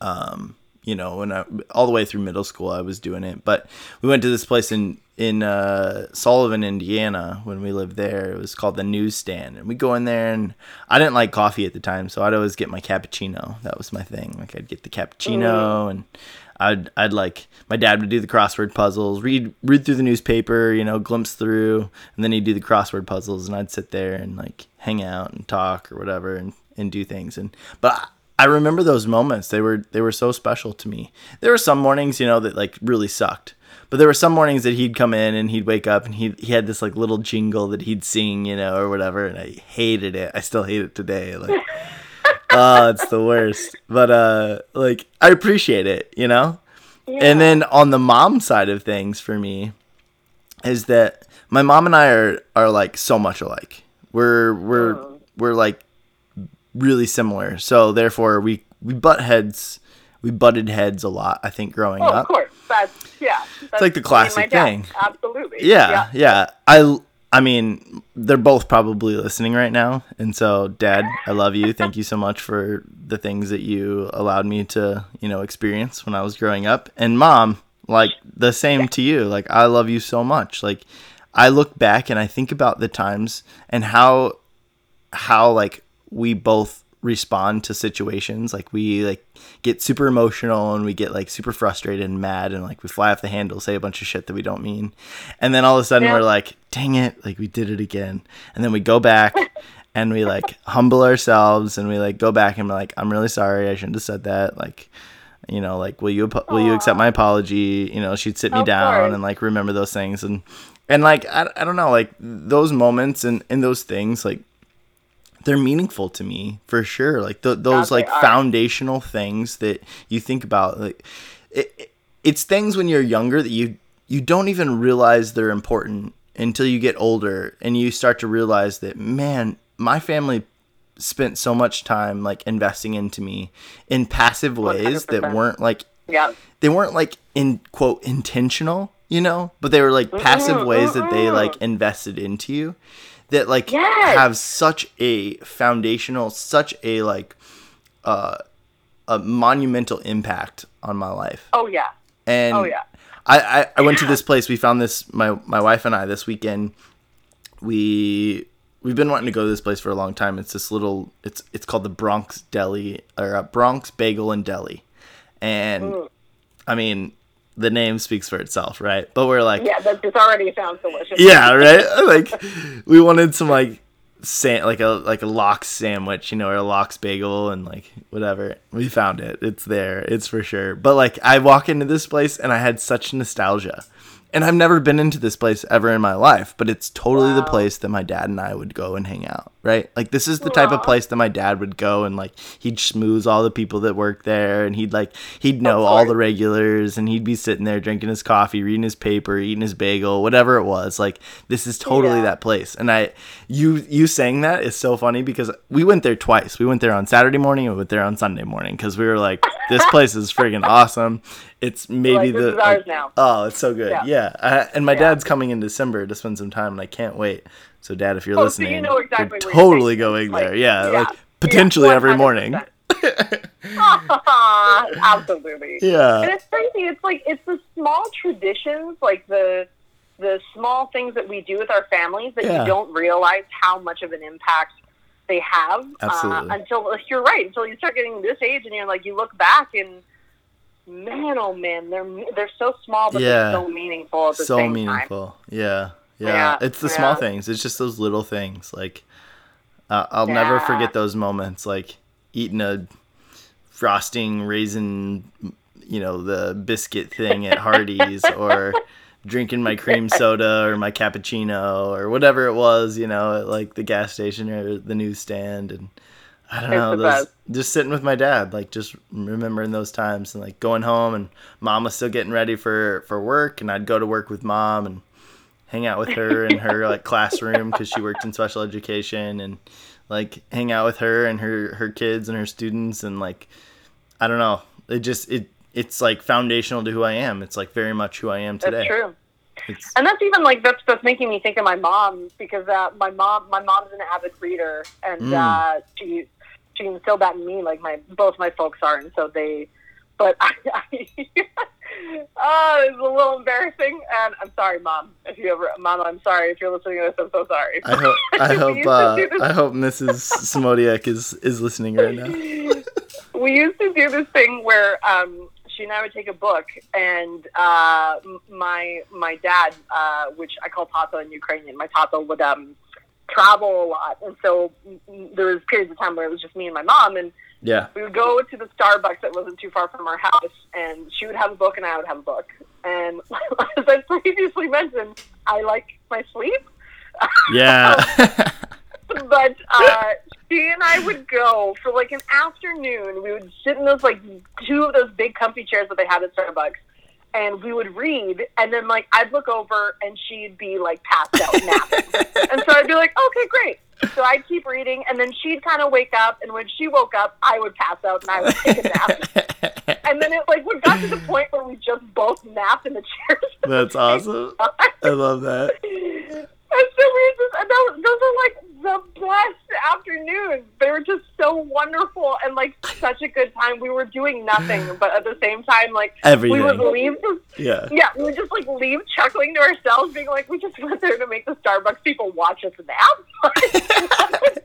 S1: Um, you know, when I all the way through middle school, I was doing it. But we went to this place in in uh, Sullivan, Indiana, when we lived there. It was called the Newsstand, and we go in there, and I didn't like coffee at the time, so I'd always get my cappuccino. That was my thing. Like I'd get the cappuccino, and I'd I'd like my dad would do the crossword puzzles, read read through the newspaper, you know, glimpse through, and then he'd do the crossword puzzles, and I'd sit there and like hang out and talk or whatever, and and do things. And but I, remember those moments. They were they were so special to me. There were some mornings, you know, that like really sucked. But there were some mornings that he'd come in and he'd wake up and he he had this like little jingle that he'd sing, you know, or whatever, and I hated it. I still hate it today. Like oh, it's the worst. But uh like I appreciate it, you know? And then on the mom side of things for me is that my mom and I are are like so much alike. We're we're
S2: Mm.
S1: we're like really similar. So therefore we we butt heads we butted heads a lot, I think, growing
S2: Oh,
S1: up.
S2: of course. That's yeah. That's
S1: like the classic thing.
S2: Absolutely.
S1: Yeah, yeah. I I mean, they're both probably listening right now. And so, dad, I love you. Thank you so much for the things that you allowed me to, you know, experience when I was growing up. And mom, like the same to you. Like I love you so much. Like I look back and I think about the times and how how like we both respond to situations. Like we like get super emotional and we get like super frustrated and mad and like we fly off the handle say a bunch of shit that we don't mean. And then all of a sudden
S2: Yeah.
S1: we're like dang it like we did it again. And then we go back and we like humble ourselves and we like go back and we're like i'm really sorry i shouldn't have said that. Like you know like will you apo- will you accept my apology? You know she'd sit me
S2: Of
S1: down
S2: course.
S1: and like remember those things. And and like I, I don't know like those moments and and those things like they're meaningful to me for sure like th- those like
S2: are.
S1: foundational things that you think about like it, it- it's things when you're younger that you you don't even realize they're important until you get older and you start to realize that man my family spent so much time like investing into me in passive ways that
S2: 100%.
S1: weren't like
S2: Yeah.
S1: they weren't like in quote intentional, you know, but they were like passive ways that they like invested into you that like
S2: Yes.
S1: have such a foundational, such a like uh a monumental impact on my life.
S2: Oh yeah.
S1: And
S2: Oh, yeah.
S1: I, I, I went to this place. We found this my my wife and I this weekend. We we've been wanting to go to this place for a long time. It's this little. It's it's called the Bronx Deli or uh, Bronx Bagel and Deli, and
S2: Mm.
S1: I mean the name speaks for itself, right? But we're like,
S2: Yeah, that just already sounds delicious.
S1: yeah, right. Like we wanted some like sa- like a like a lox sandwich, you know, or a lox bagel and like whatever. We found it. It's there. It's for sure. But like I walk into this place and I had such nostalgia. And I've never been into this place ever in my life, but it's totally the place that my dad and I would go and hang out, right? Like this is the type of place that my dad would go and like he'd schmooze all the people that work there and he'd like he'd know all the regulars and he'd be sitting there drinking his coffee, reading his paper, eating his bagel, whatever it was. Like this is totally
S2: Yeah.
S1: that place. And I you you saying that is so funny because we went there twice. We went there on Saturday morning and we went there on Sunday morning because we were like this place is friggin' awesome. It's maybe
S2: Like,
S1: the like-
S2: now.
S1: Oh, it's so good.
S2: Yeah.
S1: Yeah. I, and my
S2: Yeah.
S1: dad's coming in December to spend some time and I can't wait. So dad, if you're
S2: Oh, so you
S1: listening,
S2: know exactly
S1: we're totally going.
S2: Like,
S1: there. Yeah,
S2: yeah.
S1: like potentially every morning.
S2: 100%. Absolutely.
S1: Yeah.
S2: And it's crazy. It's like it's the small traditions, like the the small things that we do with our families that you don't realize how much of an impact they have
S1: Absolutely.
S2: Uh, until you're right until you start getting this age and you're like you look back and man oh man they're they're so small but
S1: Yeah.
S2: they're so meaningful
S1: so
S2: same time.
S1: meaningful. Yeah, yeah.
S2: Yeah,
S1: It's the small things. It's just those little things. Like uh, I'll never forget those moments. Like eating a frosting raisin, you know, the biscuit thing at Hardee's, or drinking my cream soda or my cappuccino or whatever it was. You know, at like the gas station or the newsstand and. I don't
S2: It's
S1: know. Those, just sitting with my dad, like just remembering those times and like going home and mom was still getting ready for for work and I'd go to work with mom and hang out with her in her like classroom because she worked in special education and like hang out with her and her her kids and her students and like I don't know. It just it it's like foundational to who I am. It's like very much who I am
S2: That's
S1: today.
S2: true.
S1: It's
S2: And that's even like that's that's making me think of my mom because uh, my mom my mom's an avid reader and
S1: Mm.
S2: uh, she she instilled that in me like my both my folks are and so they but I, I oh it's a little embarrassing and I'm sorry mom if you ever mom I'm sorry if you're listening to this I'm so sorry
S1: I hope I hope uh, I hope Mrs. Semotiuk is is listening right now.
S2: we used to do this thing where um, she and I would take a book, and uh, my my dad, uh, which I call Tato in Ukrainian, my Tato would um, travel a lot, and so there was periods of time where it was just me and my mom, and
S1: Yeah.
S2: we would go to the Starbucks that wasn't too far from our house, and she would have a book, and I would have a book, and as I previously mentioned, I like my sleep
S1: Yeah.
S2: but uh, she and I would go for like an afternoon. We would sit in those like two of those big comfy chairs that they had at Starbucks, and we would read. And then like I'd look over, and she'd be like passed out napping. and so I'd be like, okay, great. So I'd keep reading, and then she'd kind of wake up. And when she woke up, I would pass out, and I would take a nap. and then it like we got to the point where we just both napped in the chairs.
S1: That's awesome. I love that.
S2: And so just, those, those are like the best afternoons. They were just so wonderful and like such a good time. We were doing nothing, but at the same time, like Everything. we would leave.
S1: Yeah.
S2: Yeah, we would just like leave chuckling to ourselves, being like, we just went there to make the Starbucks people watch us nap.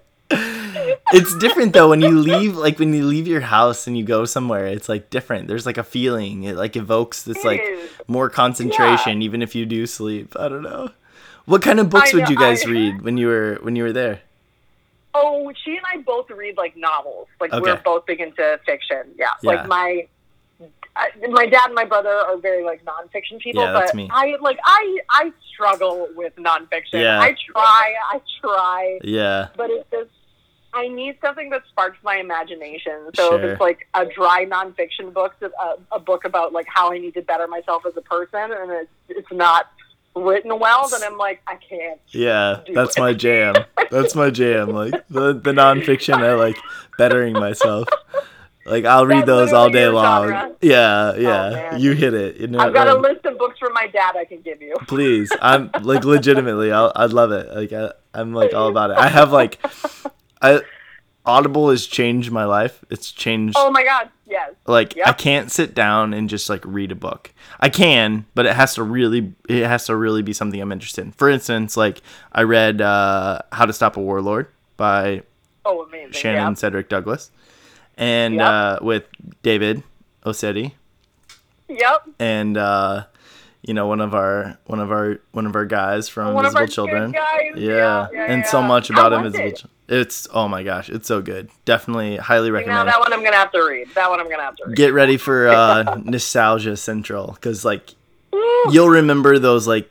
S1: It's different though when you leave like when you leave your house and you go somewhere, it's like different. There's like a feeling. It like evokes this like more concentration even if you do sleep. I don't know. What kind of books would you guys
S2: I-
S1: read when you were when you were there?
S2: Oh, she and I both read like novels. Like
S1: Okay.
S2: we're both big into fiction. Yeah.
S1: Yeah.
S2: Like my uh, my dad and my brother are very like nonfiction people,
S1: Yeah, that's
S2: but
S1: me.
S2: I like I I struggle with nonfiction.
S1: Yeah.
S2: I try, I try,
S1: Yeah.
S2: but it's just I need something that sparks my imagination. So if it's like a dry nonfiction book, a, a book about like how I need to better myself as a person, and it's it's not written well, then I'm like I can't.
S1: Yeah, that's
S2: it.
S1: my jam. That's my jam. Like the the nonfiction, I like bettering myself. Like I'll read
S2: That's
S1: those all day long.
S2: genre. Oh,
S1: Yeah, yeah.
S2: man.
S1: you hit it. You know,
S2: I've got a
S1: um,
S2: list of books from my dad I can give you.
S1: please. I'm like legitimately. I'll, I'd love it. Like I, I'm like all about it. I have like, I Audible has changed my life. It's changed
S2: Oh my god. Yes.
S1: Like I can't sit down and just like read a book. I can, but it has to really it has to really be something I'm interested in. For instance, like I read uh, How to Stop a Warlord by
S2: Oh, amazing.
S1: Shannon
S2: Yeah.
S1: Sedgwick Davis, and
S2: Yep.
S1: uh, with David Osetti,
S2: Yep.
S1: and uh, you know one of our one of our one of our guys from
S2: One
S1: Invisible Children.
S2: guys.
S1: Yeah.
S2: Yeah,
S1: and so much about Invisible. It's oh my gosh, it's so good. Definitely highly recommend. it.
S2: that one I'm gonna have to read. That one I'm gonna have to read.
S1: Get ready for uh, nostalgia central because like
S2: Ooh.
S1: you'll remember those like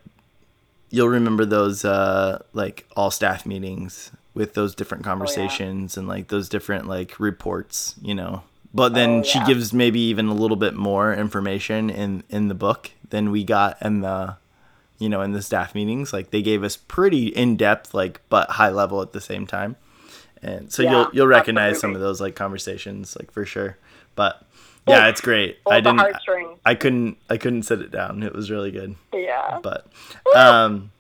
S1: you'll remember those uh like all staff meetings with those
S2: Oh,
S1: different conversations and like those different like reports you know but then
S2: Oh,
S1: she gives maybe even a little bit more information in in the book than we got in the you know in the staff meetings like they gave us pretty in-depth like but high level at the same time and so
S2: Yeah,
S1: you'll you'll recognize some of those like conversations like for sure but yeah it's great i didn't. I couldn't I couldn't sit it down. It was really good.
S2: Yeah.
S1: But um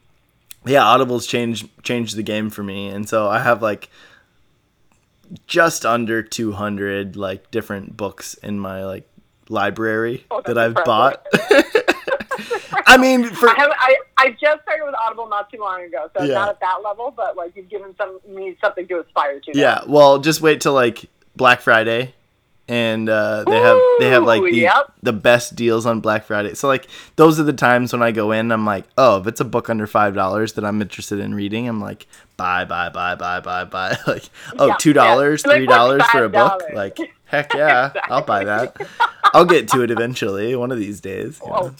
S1: yeah, Audible's changed changed the game for me. And so I have like just under 200 like different books in my like library
S2: Oh,
S1: that I've bought. I mean, for
S2: I, have, I I just started with Audible not too long ago, so
S1: Yeah.
S2: not at that level, but like you've given some me something to aspire to. now.
S1: yeah, well, just wait till like Black Friday and uh, they have they have like the,
S2: yep.
S1: the best deals on Black Friday. So like those are the times when I go in. I'm like, oh, if it's a book under five dollars that I'm interested in reading, I'm like, buy, buy, buy, buy, buy, buy. Like, oh,
S2: Yeah,
S1: two dollars,
S2: yeah.
S1: Three dollars for a book. Like, heck yeah, I'll buy that. I'll get to it eventually, one of these days.
S2: Oh,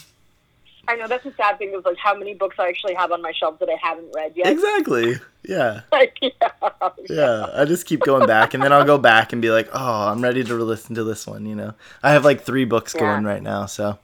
S2: I know that's a sad thing. Is like how many books I actually have on my shelves that I haven't read yet.
S1: Exactly. Yeah.
S2: Like, yeah.
S1: Yeah, I just keep going back, and then I'll go back and be like, "Oh, I'm ready to listen to this one." You know, I have like three books
S2: Yeah.
S1: going right now, so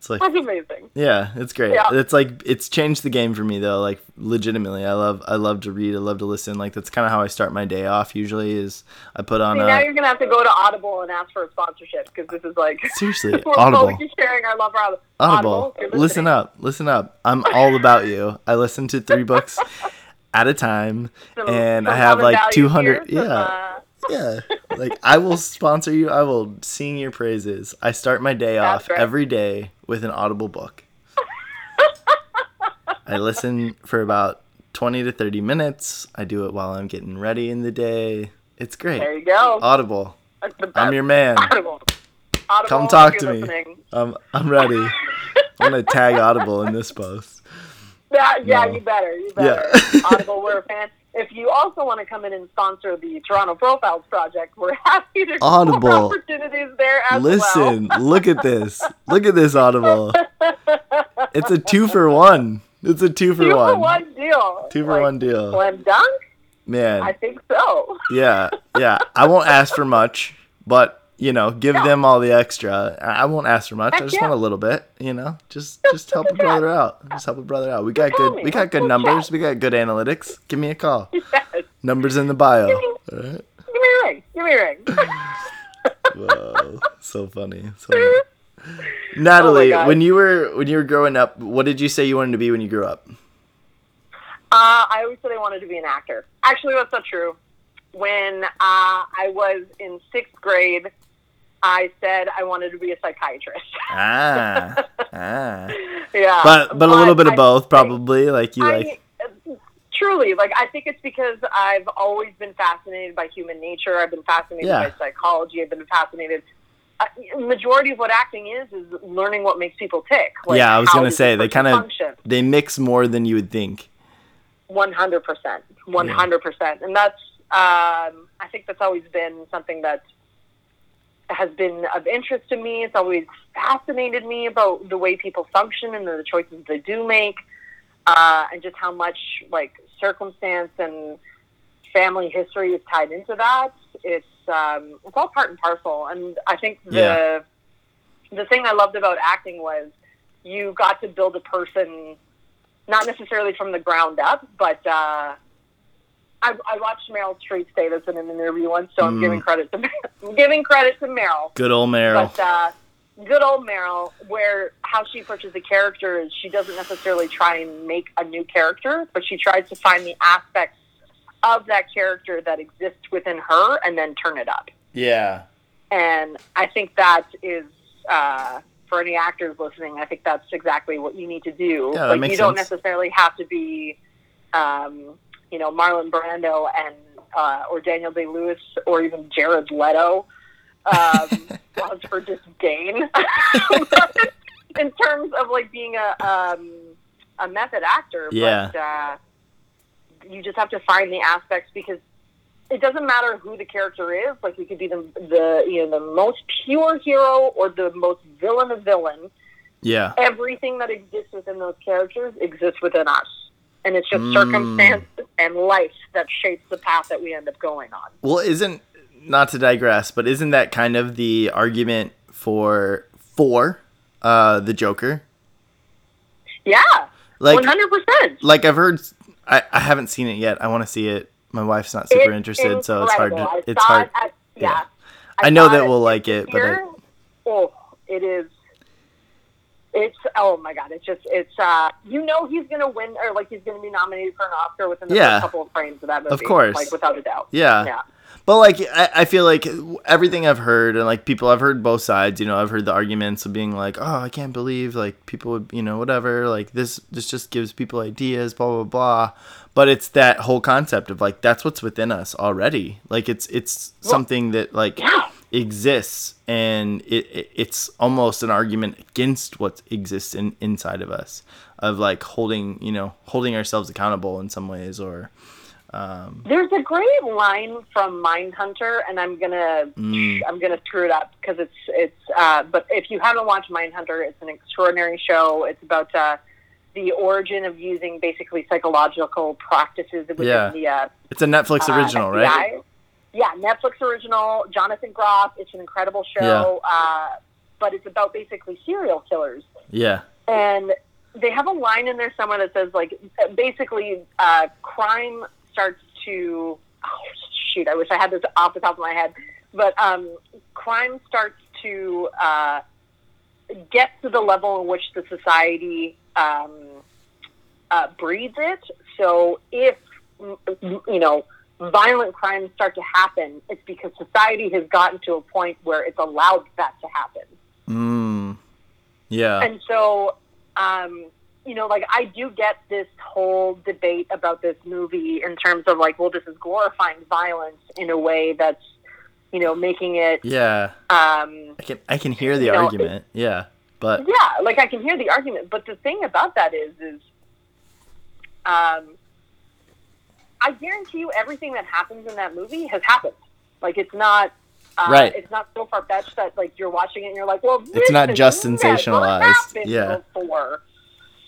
S1: it's like,
S2: That's amazing.
S1: yeah, it's great.
S2: Yeah.
S1: It's like it's changed the game for me though. Like legitimately, I love I love to read. I love to listen. Like that's kind of how I start my day off. Usually, is I put on
S2: See, now you're gonna have to go to Audible and ask for a sponsorship because this is like
S1: seriously
S2: we're
S1: Audible.
S2: both sharing our love for Audible.
S1: Audible. Listen up, listen up. I'm all about you. I listen to three books at a time,
S2: some-
S1: and
S2: some
S1: I have like 200.
S2: here, some,
S1: yeah.
S2: uh,
S1: Yeah, like I will sponsor you. I will sing your praises. I start my day
S2: That's
S1: off
S2: right.
S1: every day with an Audible book. I listen for about 20 to 30 minutes. I do it while I'm getting ready in the day. It's great.
S2: there you go.
S1: Audible. I'm your man.
S2: Audible. Audible.
S1: Come talk to me. I'm I'm ready. I'm gonna tag Audible in this post.
S2: Yeah, yeah,
S1: No.
S2: you better. You better.
S1: Yeah.
S2: Audible, we're a fan. If you also want to come in and sponsor the Toronto Profiles Project, we're happy to
S1: Audible.
S2: opportunities there as well.
S1: Listen, look at this. Look at this Audible. It's a two for one. It's a two for.
S2: Two
S1: one.
S2: for one deal.
S1: Two for
S2: Like,
S1: one deal.
S2: Slam dunk?
S1: Man.
S2: I think so.
S1: Yeah, yeah. I won't ask for much, but you know, give
S2: No.
S1: them all the extra. I won't ask for much. I just
S2: yeah.
S1: want a little bit. You know, just
S2: Just-
S1: help a brother out. Just help a brother out. We got good.
S2: me,
S1: We got good numbers.
S2: chat.
S1: We got good analytics. Give me a call.
S2: Yes.
S1: Numbers in the bio.
S2: Give me-
S1: All right.
S2: Give me a ring. Give me a ring.
S1: Whoa, so funny. So funny. Natalie,
S2: Oh
S1: when you were when you were growing up, what did you say you wanted to be when you grew up?
S2: Uh, I always said I wanted to be an actor. Actually, that's not true. When uh, I was in sixth grade, I said I wanted to be a psychiatrist.
S1: Ah, ah.
S2: yeah,
S1: But but a little bit of both, probably. Like you
S2: I,
S1: like.
S2: truly like I think it's because I've always been fascinated by human nature. I've been fascinated
S1: Yeah.
S2: by psychology. I've been fascinated. Uh, majority of what acting is is learning what makes people tick. Like,
S1: Yeah, I was gonna say, they kinda-
S2: function.
S1: They mix more than you would think.
S2: One hundred percent, one hundred percent, and that's um, I think that's always been something that has been of interest to me. It's always fascinated me about the way people function and the choices they do make, uh, and just how much like circumstance and family history is tied into that. It's um, it's all part and parcel, and I think the
S1: Yeah.
S2: the thing I loved about acting was you got to build a person not necessarily from the ground up, but uh, I, I watched Meryl Streep say this in an interview once, so I'm
S1: Mm.
S2: giving credit to I'm giving credit to Meryl.
S1: Good old Meryl.
S2: But uh, good old Meryl, where how she approaches the character is she doesn't necessarily try and make a new character, but she tries to find the aspects of that character that exists within her and then turn it up.
S1: yeah.
S2: and I think that is uh, for any actors listening. I think that's exactly what you need to do.
S1: Yeah, that
S2: like you don't
S1: sense.
S2: necessarily have to be, um, you know, Marlon Brando and uh, or Daniel Day Lewis or even Jared Leto. Um, was for disdain in terms of like being a um, a method actor.
S1: Yeah.
S2: But, uh, you just have to find the aspects because it doesn't matter who the character is. Like you could be the the you know the most pure hero or the most villain of villain.
S1: Yeah.
S2: Everything that exists within those characters exists within us, and it's just
S1: Mm.
S2: circumstance and life that shapes the path that we end up going on.
S1: Well, isn't not to digress, but isn't that kind of the argument for for uh the Joker?
S2: Yeah,
S1: Like
S2: one hundred percent.
S1: like I've heard I, I haven't seen it yet. I want to see it. My wife's not super interested, so it's hard to it's hard.
S2: It at, yeah,
S1: yeah. I know that we'll like it, but I-
S2: oh, it is. It's oh my god! It's just it's uh you know he's gonna win or like he's gonna be nominated for an Oscar within the
S1: Yeah.
S2: first couple of frames of that movie.
S1: Of course.
S2: like without a doubt.
S1: Yeah.
S2: yeah.
S1: But like I, I feel like everything I've heard and like people I've heard both sides, you know, I've heard the arguments of being like, "Oh, I can't believe like people would, you know, whatever, like this this just gives people ideas, blah blah blah." But it's that whole concept of like that's what's within us already. Like it's it's something that like
S2: Yeah.
S1: Exists and it, it it's almost an argument against what exists in inside of us of like holding, you know, holding ourselves accountable in some ways or um
S2: There's a great line from Mindhunter, and I'm gonna
S1: Mm.
S2: I'm gonna screw it up because it's it's. Uh, but if you haven't watched Mindhunter, it's an extraordinary show. It's about uh, the origin of using basically psychological practices within
S1: Yeah.
S2: the uh,
S1: it's a Netflix
S2: uh,
S1: original, right?
S2: Yeah, Netflix original. Jonathan Groff. It's an incredible show. Uh, but it's about basically serial killers,
S1: Yeah.
S2: and they have a line in there somewhere that says like basically uh, crime starts to. Oh, shoot! I wish I had this off the top of my head, but um, crime starts to uh, get to the level in which the society um, uh, breeds it. So if you know violent crimes start to happen, it's because society has gotten to a point where it's allowed that to happen.
S1: Mm. Yeah.
S2: And so, um, you know, like I do get this whole debate about this movie in terms of like, well, this is glorifying violence in a way that's, you know, making it,
S1: yeah.
S2: um,
S1: I can I can hear the
S2: You know,
S1: argument. Yeah. But
S2: yeah, like I can hear the argument, but the thing about that is, is, um, I guarantee you, everything that happens in that movie has happened. Like it's not, uh,
S1: Right.
S2: It's not so far fetched that like you're watching it and you're like, well,
S1: It's not just sensationalized. Yeah.
S2: Before.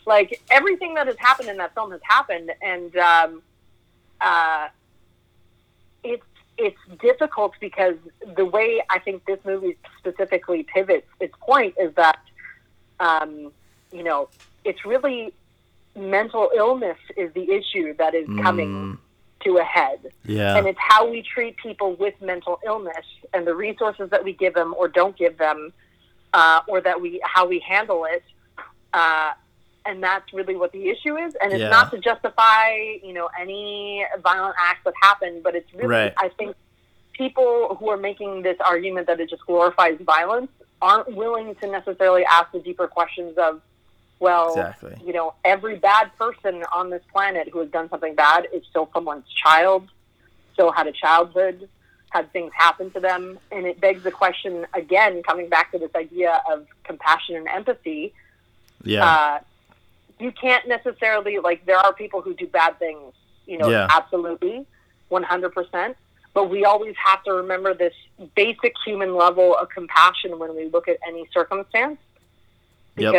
S2: Like everything that has happened in that film has happened, and um, uh, it's it's difficult because the way I think this movie specifically pivots its point is that um, you know it's really mental illness is the issue that is coming
S1: Mm,
S2: to a head
S1: yeah.
S2: and it's how we treat people with mental illness and the resources that we give them or don't give them, uh, or that we how we handle it, uh, and that's really what the issue is. And it's
S1: Yeah.
S2: not to justify you know any violent acts that happen, but it's really
S1: Right.
S2: I think people who are making this argument that it just glorifies violence aren't willing to necessarily ask the deeper questions of well
S1: Exactly.
S2: you know, every bad person on this planet who has done something bad is still someone's child, still had a childhood, had things happen to them. And it begs the question again, coming back to this idea of compassion and empathy.
S1: Yeah.
S2: Uh, you can't necessarily, like, there are people who do bad things, you know,
S1: Yeah.
S2: absolutely, 100%. But we always have to remember this basic human level of compassion when we look at any circumstance
S1: Yep.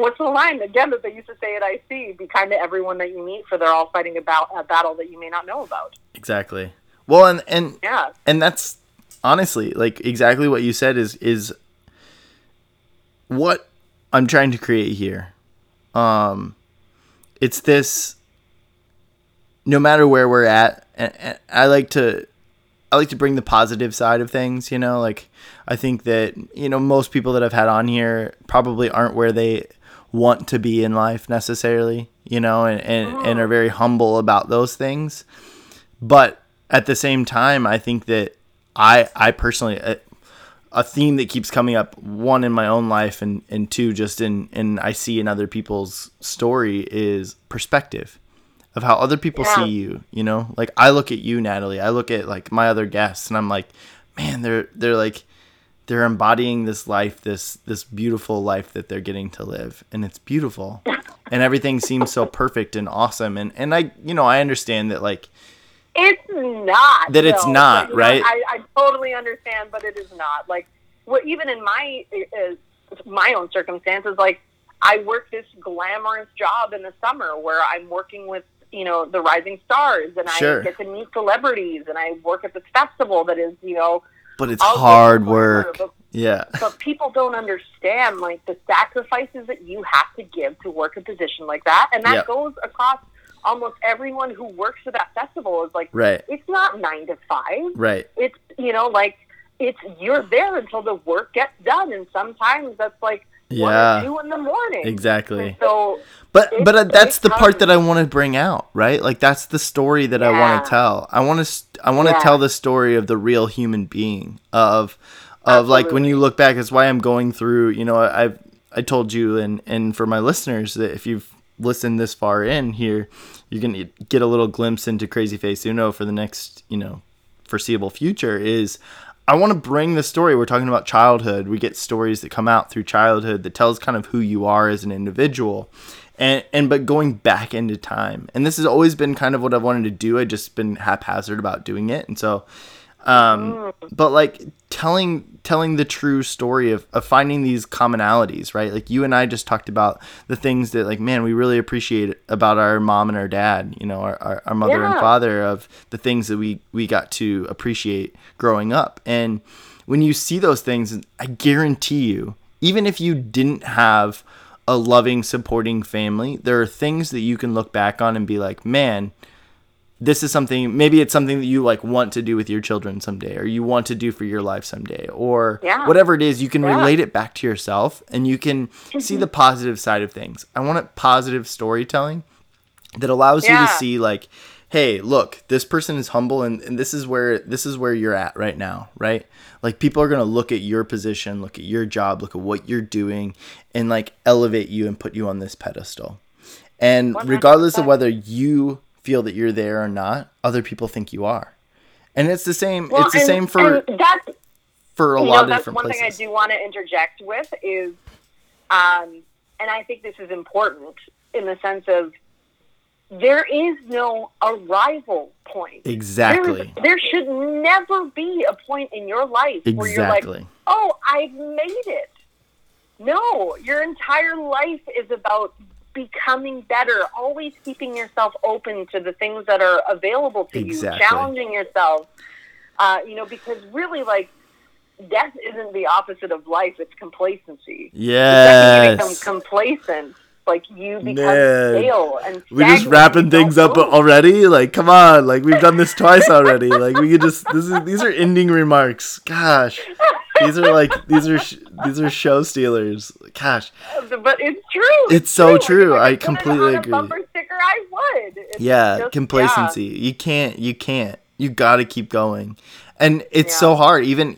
S2: What's the line again that they used to say at IC? Be kind to everyone that you meet, for they're all fighting about a battle that you may not know about.
S1: exactly. Well, and and
S2: Yeah,
S1: and that's honestly like exactly what you said is is what I'm trying to create here. Um it's this no matter where we're at and, and I like to I like to bring the positive side of things, you know, like I think that you know most people that I've had on here probably aren't where they want to be in life necessarily, you know, and and, and are very humble about those things. But at the same time, I think that I I personally uh, a theme that keeps coming up one in my own life and and two just in and I see in other people's story is perspective of how other people
S2: Yeah.
S1: see you, you know? Like I look at you, Natalie. I look at like my other guests and I'm like, man, they're they're like they're embodying this life, this this beautiful life that they're getting to live, and it's beautiful, and everything seems so perfect and awesome, and and I, you know, I understand that like
S2: It's not.
S1: That it's
S2: though.
S1: not,
S2: know,
S1: right?
S2: I, I totally understand, but it is not. Like, what even in my uh, my own circumstances, like I work this glamorous job in the summer where I'm working with you know the rising stars, and
S1: Sure.
S2: I get to meet celebrities, and I work at this festival that is you know.
S1: But it's
S2: I'll
S1: hard work.
S2: but
S1: Yeah.
S2: but people don't understand like the sacrifices that you have to give to work a position like that and that
S1: Yep.
S2: goes across almost everyone who works for that festival is like
S1: Right.
S2: it's not nine to five
S1: Right.
S2: it's you know like it's you're there until the work gets done and sometimes that's like
S1: Yeah.
S2: two in the morning
S1: Exactly.
S2: And so
S1: But
S2: It's-
S1: but uh, that's
S2: it's
S1: the part that I want to bring out, right? Like that's the story that I want to tell. I want to I want to
S2: Yeah.
S1: tell the story of the real human being of of like when you look back. That's why I'm going through. You know, I I've, I told you and and for my listeners that if you've listened this far in here, you're gonna get a little glimpse into CrazyFaceUno for the next you know foreseeable future. Is I want to bring the story. We're talking about childhood. We get stories that come out through childhood that tells kind of who you are as an individual. And and but going back into time. And this has always been kind of what I've wanted to do. I just been haphazard about doing it. And so um but like telling telling the true story of, of finding these commonalities right? Like you and i just talked about the things that like man we really appreciate about our mom and our dad you know our, our, our mother and father of the things that we we got to appreciate growing up. And when you see those things i guarantee you even if you didn't have a loving supporting family there are things that you can look back on and be like man this is something maybe it's something that you like want to do with your children someday or you want to do for your life someday or
S2: Yeah.
S1: whatever it is you can
S2: Yeah. Mm-hmm.
S1: relate it back to yourself and you can see the positive side of things i want a positive storytelling that allows you to see like hey look this person is humble and, and this is where this is where you're at right now right like people are going to look at your position look at your job look at what you're doing and like elevate you and put you on this pedestal and regardless of whether you feel that you're there or not other people think you are and it's the same
S2: well,
S1: it's the
S2: and-
S1: same for
S2: and that's
S1: for a lot
S2: know,
S1: of
S2: that's
S1: different
S2: one
S1: places
S2: thing I do want to interject with is, um, and I think this is important in the sense of there is no arrival point. There,
S1: exactly
S2: there should never be a point in your life where you're like, oh, I've made it. No, your entire life is about becoming better, always keeping yourself open to the things that are available to
S1: Exactly.
S2: you, challenging yourself. Uh, you know, because really, like, death isn't the opposite of life, it's complacency. Second you
S1: yes
S2: become complacent, like, you become
S1: Man.
S2: stale and
S1: We're just wrapping things up
S2: move.
S1: already. Like, come on! Like we've done this twice already. Like we could just this is these are ending remarks. Gosh, these are like these are sh- these are show stealers. Gosh,
S2: But it's true.
S1: It's so
S2: Like, if
S1: true.
S2: could
S1: I completely agree.
S2: bumper sticker, I would. It's
S1: yeah,
S2: just-
S1: complacency. You can't. You can't. You got to keep going, and it's
S2: Yeah.
S1: so hard. Even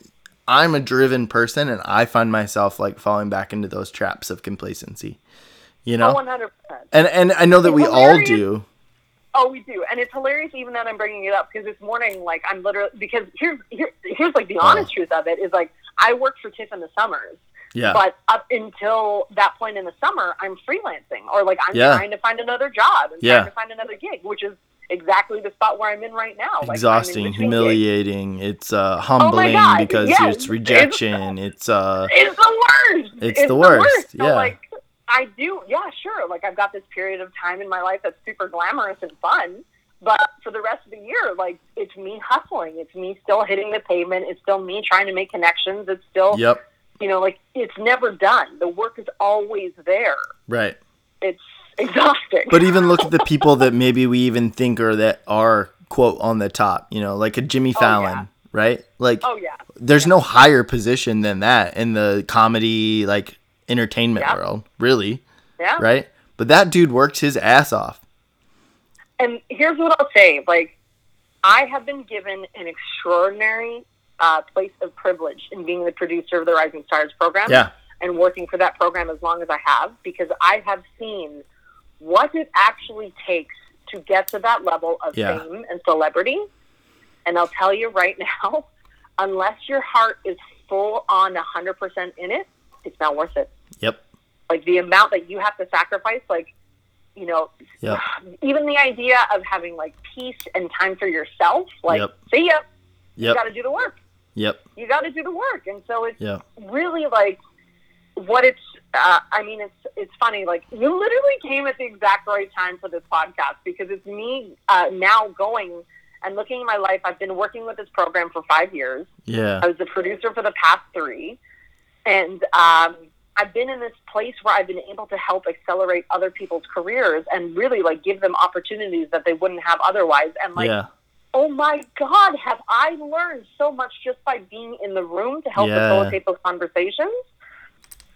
S1: I'm a driven person, and I find myself like falling back into those traps of complacency. You
S2: Yeah.
S1: know,
S2: Oh, one hundred percent.
S1: and and I know that
S2: It's
S1: we all do.
S2: Oh, we do, and it's hilarious even that I'm bringing it up because this morning, like, I'm literally because here's here, here's like the honest truth of it is like I work for TIFF in the summers,
S1: Yeah.
S2: but up until that point in the summer, I'm freelancing or like I'm
S1: Yeah.
S2: trying to find another job and
S1: Yeah.
S2: trying to find another gig, which is exactly the spot where I'm in right now. Like,
S1: exhausting,
S2: between gigs.
S1: humiliating. It's uh, humbling
S2: God,
S1: because
S2: yes.
S1: it's rejection. It's uh,
S2: It's the worst.
S1: It's the worst,
S2: So,
S1: yeah.
S2: like, I do, yeah, sure. Like, I've got this period of time in my life that's super glamorous and fun. But for the rest of the year, like, it's me hustling. It's me still hitting the pavement. It's still me trying to make connections. It's still,
S1: yep,
S2: you know, like, it's never done. The work is always there.
S1: right.
S2: It's exhausting.
S1: But even look at the people that maybe we even think are that are quote on the top. You know, like a Jimmy
S2: Oh,
S1: Fallon,
S2: yeah.
S1: right? Like,
S2: oh, yeah.
S1: there's no higher position than that in the comedy like entertainment
S2: Yeah.
S1: world, really,
S2: Yeah.
S1: right? But that dude worked his ass off.
S2: and here's what I'll say: like, I have been given an extraordinary uh, place of privilege in being the producer of the Rising Stars program
S1: Yeah.
S2: and working for that program as long as I have because I have seen what it actually takes to get to that level of
S1: Yeah.
S2: fame and celebrity. And I'll tell you right now, unless your heart is full on 100% in it, it's not worth it.
S1: Yep.
S2: Like the amount that you have to sacrifice, like, you know,
S1: Yep.
S2: even the idea of having like peace and time for yourself, like,
S1: Yep.
S2: see ya, you got to do the work.
S1: Yep.
S2: You got to do the work. And so it's,
S1: Yep.
S2: really like what it's uh, i mean it's it's funny like you literally came at the exact right time for this podcast because it's me uh, now going and looking at my life i've been working with this program for five years
S1: Yeah.
S2: i was the producer for the past three and um, i've been in this place where i've been able to help accelerate other people's careers and really like give them opportunities that they wouldn't have otherwise and like
S1: yeah.
S2: oh my God, have I learned so much just by being in the room to help
S1: Yeah.
S2: facilitate those conversations?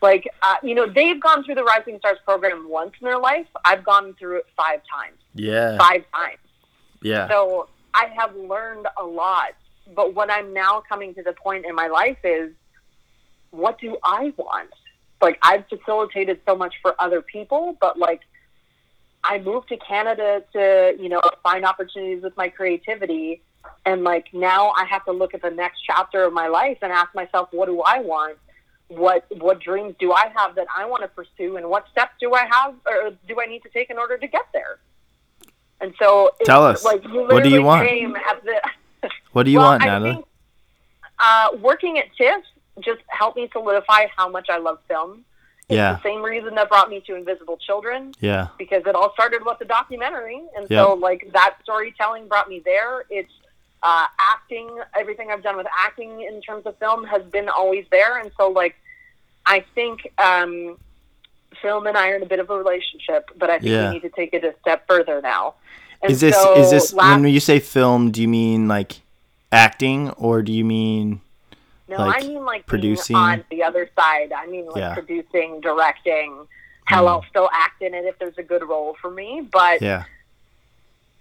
S2: Like, uh, you know, they've gone through the Rising Stars program once in their life. I've gone through it five times.
S1: Yeah.
S2: Five times.
S1: Yeah.
S2: So I have learned a lot. But what I'm now coming to the point in my life is what do I want? Like, I've facilitated so much for other people, but like, I moved to Canada to, you know, find opportunities with my creativity. And like, now I have to look at the next chapter of my life and ask myself, what do I want? What, what dreams do I have that I want to pursue? And what steps do I have or do I need to take in order to get there? And so,
S1: Tell us.
S2: Like,
S1: What do you want?
S2: The,
S1: What do you
S2: well,
S1: want,
S2: think, uh, working at TIFF just helped me solidify how much I love film. It's
S1: Yeah.
S2: the same reason that brought me to Invisible Children
S1: Yeah.
S2: because it all started with the documentary, and
S1: Yeah.
S2: so like that storytelling brought me there. It's uh, acting, everything I've done with acting in terms of film has been always there, and so like I think um, film and I are in a bit of a relationship, but I think
S1: Yeah.
S2: we need to take it a step further now. And
S1: Is this
S2: so
S1: is this
S2: last-
S1: when you say film? Do you mean like acting, or do you mean
S2: No,
S1: like,
S2: I mean like
S1: producing?
S2: being on the other side. I mean like
S1: Yeah.
S2: producing, directing. Hell,
S1: Mm.
S2: I'll still act in it if there's a good role for me. But
S1: yeah?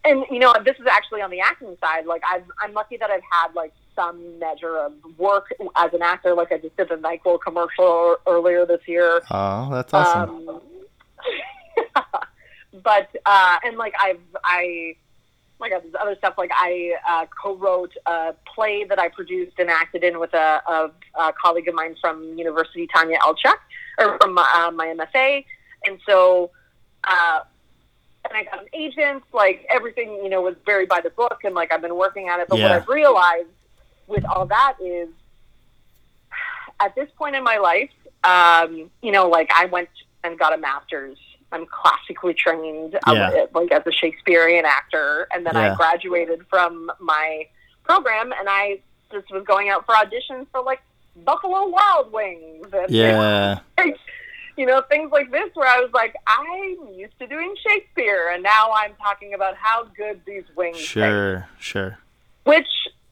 S2: and you know, this is actually on the acting side. Like I've, I'm lucky that I've had like some measure of work as an actor. Like I just did the Nyquil commercial earlier this year.
S1: Oh, that's awesome.
S2: Um, but uh, and like I've I like there's other stuff like I uh, co-wrote a play that I produced and acted in with a, a, a colleague of mine from University, Tanya Elchuk, or from uh, my MFA, and so. Uh, and I got an agent, like everything, you know, was very by the book and like I've been working at it. But what I've realized with all that is at this point in my life, um, you know, like I went and got a master's. I'm classically trained, um,
S1: Yeah.
S2: like as a Shakespearean actor, and then
S1: Yeah.
S2: I graduated from my program, and I just was going out for auditions for like Buffalo Wild Wings, and
S1: yeah.
S2: you know, things like this where I was like, I'm used to doing Shakespeare, and now I'm talking about how good these wings taste.
S1: Sure. Sure.
S2: Which,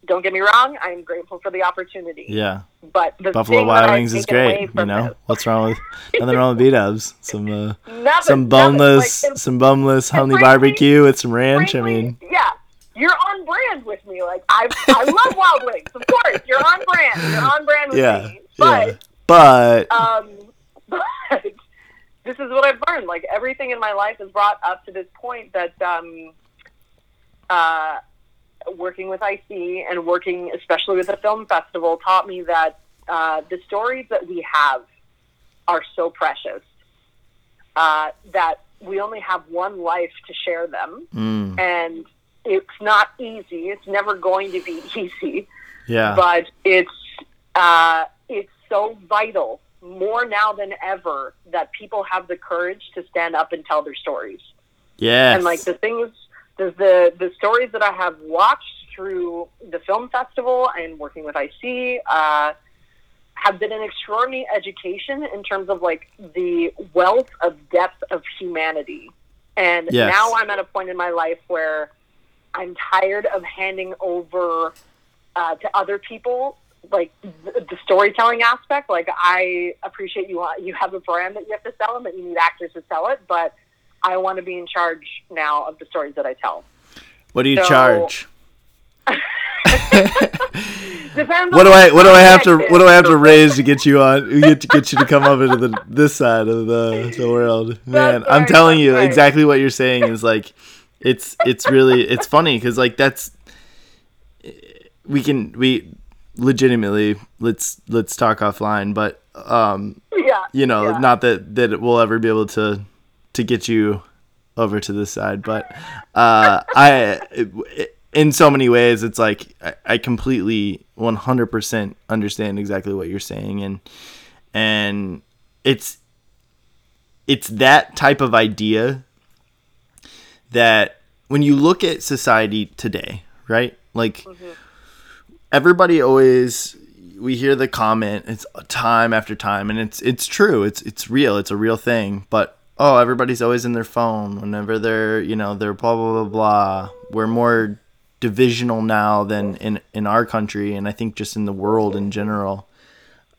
S2: don't get me wrong, I'm grateful for the opportunity.
S1: Yeah.
S2: But the
S1: Buffalo Wild Wings is great. You know
S2: this-
S1: what's wrong with nothing wrong with B Dubs. Some uh,
S2: nothing,
S1: some boneless
S2: like,
S1: some boneless honey
S2: frankly-
S1: barbecue with some ranch. I mean,
S2: yeah, you're on brand with me. Like I, I love Wild Wings. Of course, you're on brand. You're on brand with
S1: yeah.
S2: me. But
S1: yeah. But
S2: um, but this is what I've learned. Like everything in my life is brought up to this point that um, uh, working with IC and working especially with the film festival taught me that uh, the stories that we have are so precious uh, that we only have one life to share them,
S1: mm,
S2: and it's not easy. It's never going to be easy
S1: yeah.
S2: but it's uh, it's so vital more now than ever that people have the courage to stand up and tell their stories.
S1: yes.
S2: And like the things, the, the the stories that I have watched through the film festival and working with IC uh, have been an extraordinary education in terms of like the wealth of depth of humanity. And
S1: Yes.
S2: now I'm at a point in my life where I'm tired of handing over uh, to other people like the, the storytelling aspect. Like I appreciate you want you have a brand that you have to sell and that you need actors to sell it, but I want to be in charge now of the stories that I tell.
S1: what do you
S2: so-
S1: charge?
S2: Depends
S1: what do I what do I have to what do I have to raise to get you on get to get you to come up into the this side of the, the world man I'm telling you exactly what you're saying is like it's it's really it's funny because like that's we can we legitimately let's let's talk offline but um
S2: Yeah.
S1: you know
S2: yeah.
S1: not that that we'll ever be able to to get you over to this side but uh i in so many ways it's like i, I completely 100% understand exactly what you're saying and and it's it's that type of idea that when you look at society today right? Like everybody always we hear the comment it's time after time and it's it's true it's it's real it's a real thing but oh everybody's always in their phone whenever they're you know they're blah blah blah blah. We're more divisional now than in in our country and i think just in the world in general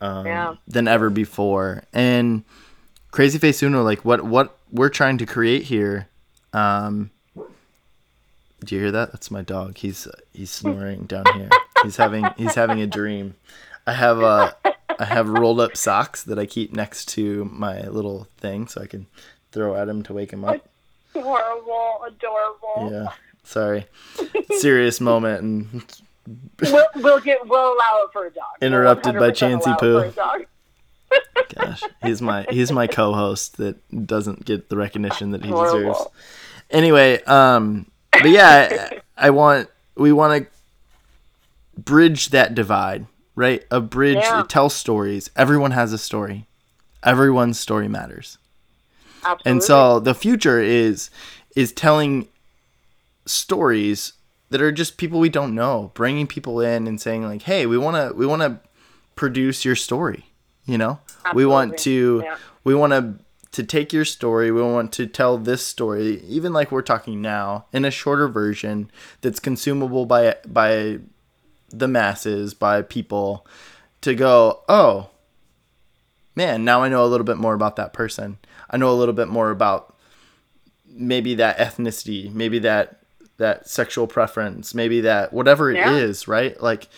S1: um,
S2: Yeah.
S1: than ever before. And CrazyFaceUno like what what we're trying to create here um do you hear that? That's my dog. He's he's snoring down here. He's having he's having a dream. I have uh i have rolled up socks that i keep next to my little thing so i can throw at him to wake him up
S2: Adorable, adorable.
S1: yeah sorry serious moment and
S2: We'll, we'll get we'll allow it for a dog.
S1: Interrupted by
S2: 100%
S1: Chansey Poo. gosh he's my he's my co-host that doesn't get the recognition that he
S2: Horrible.
S1: deserves anyway um but yeah I, I want we want to bridge that divide right? A bridge
S2: Yeah.
S1: tell stories. Everyone has a story. Everyone's story matters.
S2: Absolutely.
S1: and so the future is is telling stories that are just people we don't know bringing people in and saying like hey we want to we want to produce your story you know? We want to
S2: Yeah.
S1: we want to to take your story. We want to tell this story even like we're talking now in a shorter version that's consumable by by the masses by people to go oh man now i know a little bit more about that person i know a little bit more about maybe that ethnicity maybe that that sexual preference maybe that whatever it is,
S2: Yeah.
S1: right like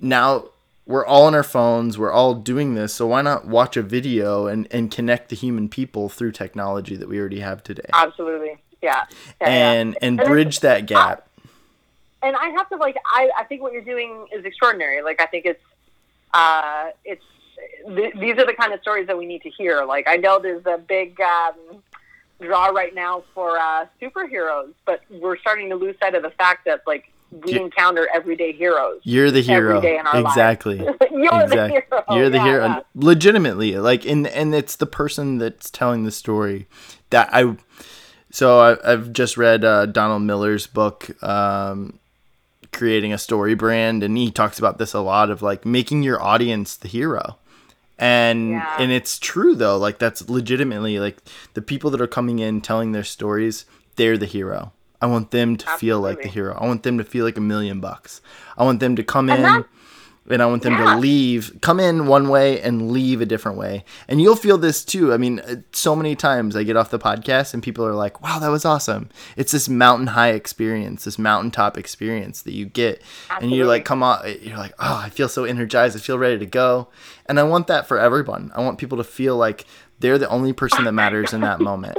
S1: now we're all on our phones we're all doing this so why not watch a video and and connect the human people through technology that we already have today
S2: Absolutely. Yeah. yeah, yeah.
S1: and and
S2: And
S1: bridge that gap
S2: and I have to like I, I think what you're doing is extraordinary. Like I think it's uh it's th- these are the kind of stories that we need to hear. Like I know there's a big um, draw right now for uh, superheroes, but we're starting to lose sight of the fact that like we
S1: Yeah.
S2: encounter everyday heroes.
S1: you're the hero
S2: day in our lives.
S1: exactly
S2: You're the hero.
S1: You're the
S2: Yeah,
S1: hero.
S2: yeah.
S1: Legitimately, like, and and it's the person that's telling the story that I. So I, I've just read uh, Donald Miller's book, um, creating a story brand, and he talks about this a lot of like making your audience the hero. And
S2: Yeah.
S1: and it's true though, like that's legitimately like the people that are coming in telling their stories, they're the hero. I want them to feel like the hero. I want them to feel like a million bucks. I want them to come
S2: And
S1: in
S2: that-
S1: and I want them
S2: Yeah.
S1: to leave, come in one way and leave a different way. And you'll feel this too. I mean, uh, so many times I get off the podcast and people are like, wow, that was awesome. It's this mountain high experience, this mountaintop experience that you get. And you're like, come on, you're like, oh, I feel so energized. I feel ready to go. And I want that for everyone. I want people to feel like they're the only person that matters in that moment.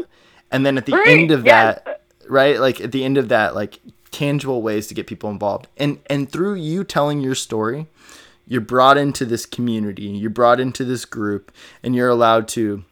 S1: And then at the
S2: Right,
S1: end of
S2: yes.
S1: that, right? Like at the end of that, like tangible ways to get people involved. And and through you telling your story, you're brought into this community, you're brought into this group, and you're allowed to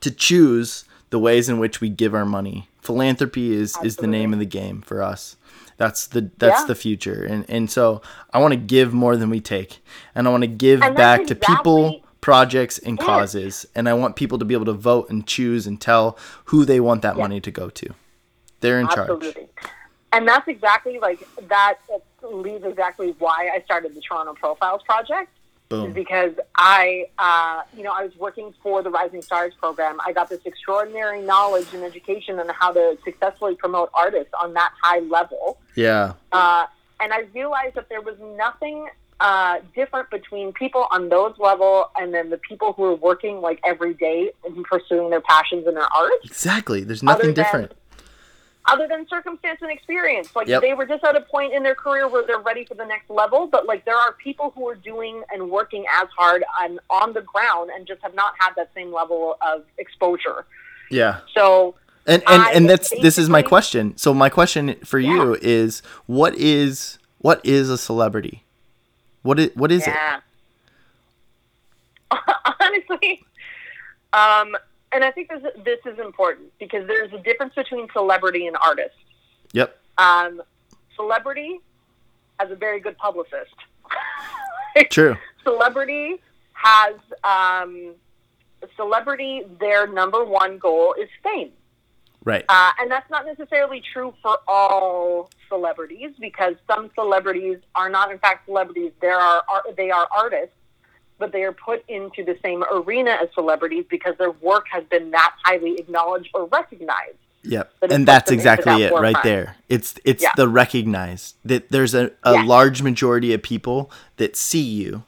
S1: to choose the ways in which we give our money. Philanthropy is is the name of the game for us. That's the that's
S2: Yeah.
S1: the future. And and so I want to give more than we take. And I want to give back to people, projects and causes. And I want people to be able to vote and choose and tell who they want that
S2: Yeah.
S1: money to go to. They're in charge.
S2: And that's exactly like that leads exactly why I started the Toronto Profiles Project.
S1: Boom.
S2: because I, uh, you know, I was working for the Rising Stars program. I got this extraordinary knowledge and education on how to successfully promote artists on that high level.
S1: Yeah.
S2: Uh, and I realized that there was nothing uh, different between people on those level and then the people who are working like every day and pursuing their passions and their art.
S1: Exactly. There's nothing different.
S2: Other than circumstance and experience. Like
S1: Yep.
S2: they were just at a point in their career where they're ready for the next level, but like there are people who are doing and working as hard and on the ground and just have not had that same level of exposure.
S1: Yeah.
S2: So
S1: And and,
S2: I
S1: and that's this is my question. So my question for you is what is what is a celebrity? What is what is it?
S2: Honestly, um, and I think this this is important because there's a difference between celebrity and artist.
S1: Yep.
S2: Um, celebrity has a very good publicist.
S1: True.
S2: celebrity has um, celebrity. Their number one goal is fame,
S1: Right.
S2: uh, and that's not necessarily true for all celebrities because some celebrities are not, in fact, celebrities. There are ar- they are artists, but they are put into the same arena as celebrities because their work has been that highly acknowledged or recognized.
S1: Yep. And that's exactly
S2: that
S1: it right there. It's it's
S2: Yeah.
S1: the recognized that there's a, a
S2: Yeah.
S1: large majority of people that see you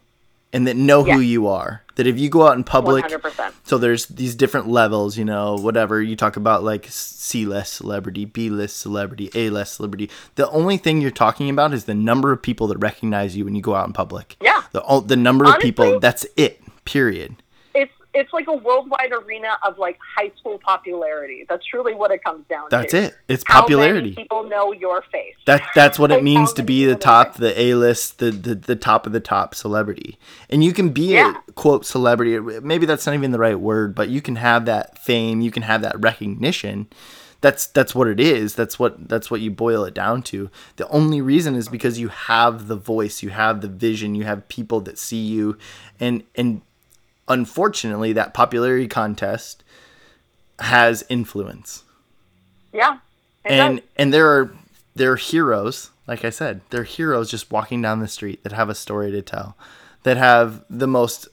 S1: and that know who you are. That if you go out in public
S2: 100%.
S1: so there's these different levels, you know, whatever you talk about like C list celebrity, B list celebrity, A list celebrity. The only thing you're talking about is the number of people that recognize you when you go out in public.
S2: Yeah.
S1: The the number of people. That's it. Period.
S2: it's it's like a worldwide arena of like high school popularity. That's truly what it comes down to.
S1: That's
S2: to.
S1: it. It's
S2: How
S1: popularity.
S2: people know your face?
S1: That that's what it means to be the top, the A list, the, the the top of the top celebrity, and you can be
S2: Yeah.
S1: a quote celebrity. Maybe that's not even the right word, but you can have that fame, you can have that recognition. That's that's what it is. That's what that's what you boil it down to. The only reason is because you have the voice, you have the vision, you have people that see you, and and unfortunately, that popularity contest has influence
S2: Yeah.
S1: And
S2: does.
S1: and there are there are heroes like i said there are heroes just walking down the street that have a story to tell that have the most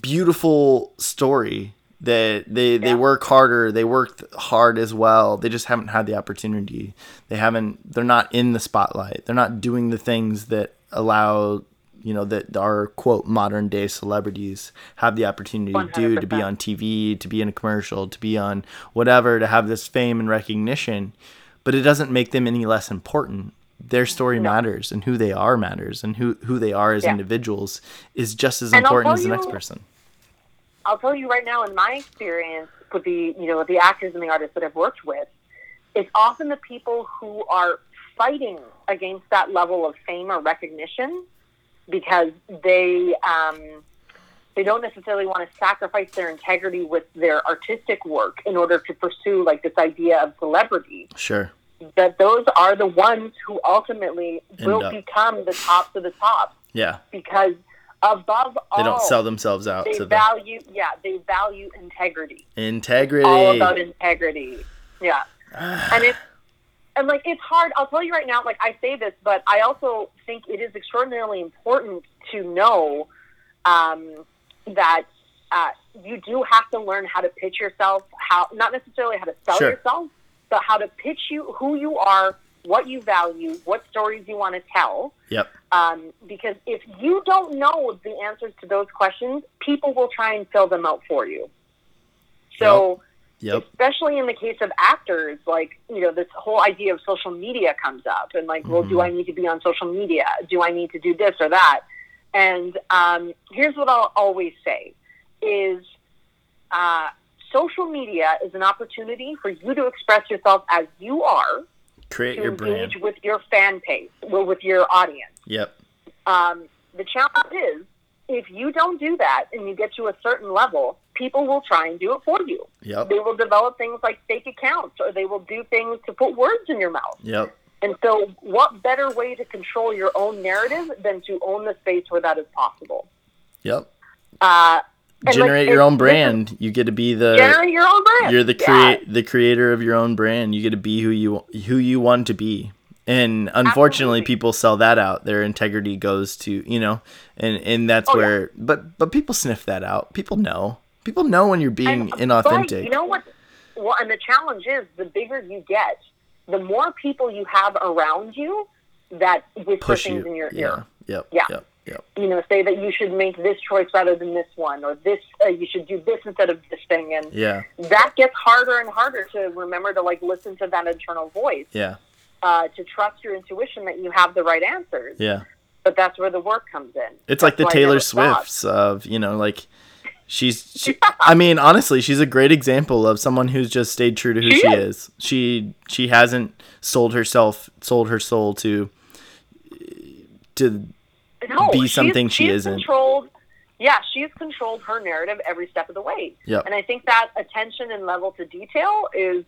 S1: beautiful story that they they work harder. They work hard as well. They just haven't had the opportunity. They haven't they're not in the spotlight. They're not doing the things that allow you know that our quote modern day celebrities have the opportunity to do to be on TV to be in a commercial to be on whatever to have this fame and recognition. But it doesn't make them any less important. Their story matters and who they are matters and who who they are as
S2: Yeah.
S1: individuals is just as
S2: And
S1: important as the next person
S2: I'll tell you right now, in my experience with the you know with the actors and the artists that I've worked with, it's often the people who are fighting against that level of fame or recognition because they um, they don't necessarily want to sacrifice their integrity with their artistic work in order to pursue like this idea of celebrity.
S1: sure
S2: That those are the ones who ultimately
S1: End
S2: will
S1: up.
S2: become the tops of the top
S1: yeah
S2: because above all,
S1: they don't sell themselves out
S2: they
S1: to the
S2: value yeah they value integrity.
S1: Integrity.
S2: All about integrity. Yeah. And it's and like it's hard. I'll tell you right now like i say this but i also think it is extraordinarily important to know um, that uh, you do have to learn how to pitch yourself how not necessarily how to sell
S1: Sure.
S2: yourself but how to pitch you who you are what you value what stories you want to tell
S1: yep
S2: um, because if you don't know the answers to those questions, people will try and fill them out for you. So,
S1: yep
S2: especially in the case of actors, like, you know, this whole idea of social media comes up and, like, well, do I need to be on social media? Do I need to do this or that? And um, here's what I'll always say is uh, social media is an opportunity for you to express yourself as you are,
S1: create your brand
S2: engage with your fan base, well, with your audience.
S1: yep
S2: Um, the challenge is if you don't do that and you get to a certain level, people will try and do it for you.
S1: yep
S2: They will develop things like fake accounts or they will do things to put words in your mouth.
S1: yep
S2: And so, what better way to control your own narrative than to own the space where that is possible?
S1: yep
S2: Uh, and, like,
S1: generate your own
S2: is-
S1: brand you get to be the
S2: Generate your own brand.
S1: you're the
S2: Yeah.
S1: create the creator of your own brand you get to be who you who you want to be and unfortunately
S2: Absolutely.
S1: people sell that out their integrity goes to you know and and that's
S2: Oh, yeah.
S1: where but but people sniff that out people know people know when you're being
S2: And-
S1: inauthentic
S2: But you know what? Well, and the challenge is the bigger you get, the more people you have around you that whisper
S1: push
S2: things
S1: you
S2: in your
S1: yeah
S2: ear.
S1: yep
S2: Yeah.
S1: yep Yep.
S2: you know, say that you should make this choice rather than this one, or this uh, you should do this instead of this thing, and
S1: Yeah.
S2: that gets harder and harder to remember to like listen to that internal voice,
S1: Yeah.
S2: uh, to trust your intuition that you have the right answers.
S1: Yeah.
S2: But that's where the work comes in.
S1: It's like the
S2: That's why I
S1: Taylor
S2: stopped.
S1: Swifts of, you know, like she's she, I mean, honestly, she's a great example of someone who's just stayed true to who
S2: She
S1: she,
S2: is.
S1: is. She she hasn't sold herself, sold her soul to to
S2: no,
S1: be
S2: she's-
S1: something she
S2: she's
S1: isn't.
S2: Controlled, yeah, she's controlled her narrative every step of the way.
S1: Yep.
S2: And I think that attention and level to detail is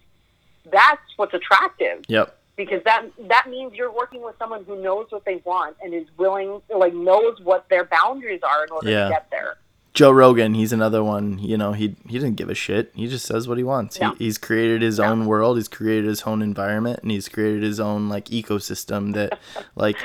S2: that's what's attractive
S1: Yep.
S2: because that that means you're working with someone who knows what they want and is willing, like knows what their boundaries are in order
S1: Yeah.
S2: to get there.
S1: Joe Rogan, he's another one. You know, he he didn't give a shit. He just says what he wants.
S2: No.
S1: He, he's created his
S2: No.
S1: own world. He's created his own environment, and he's created his own like ecosystem that, like,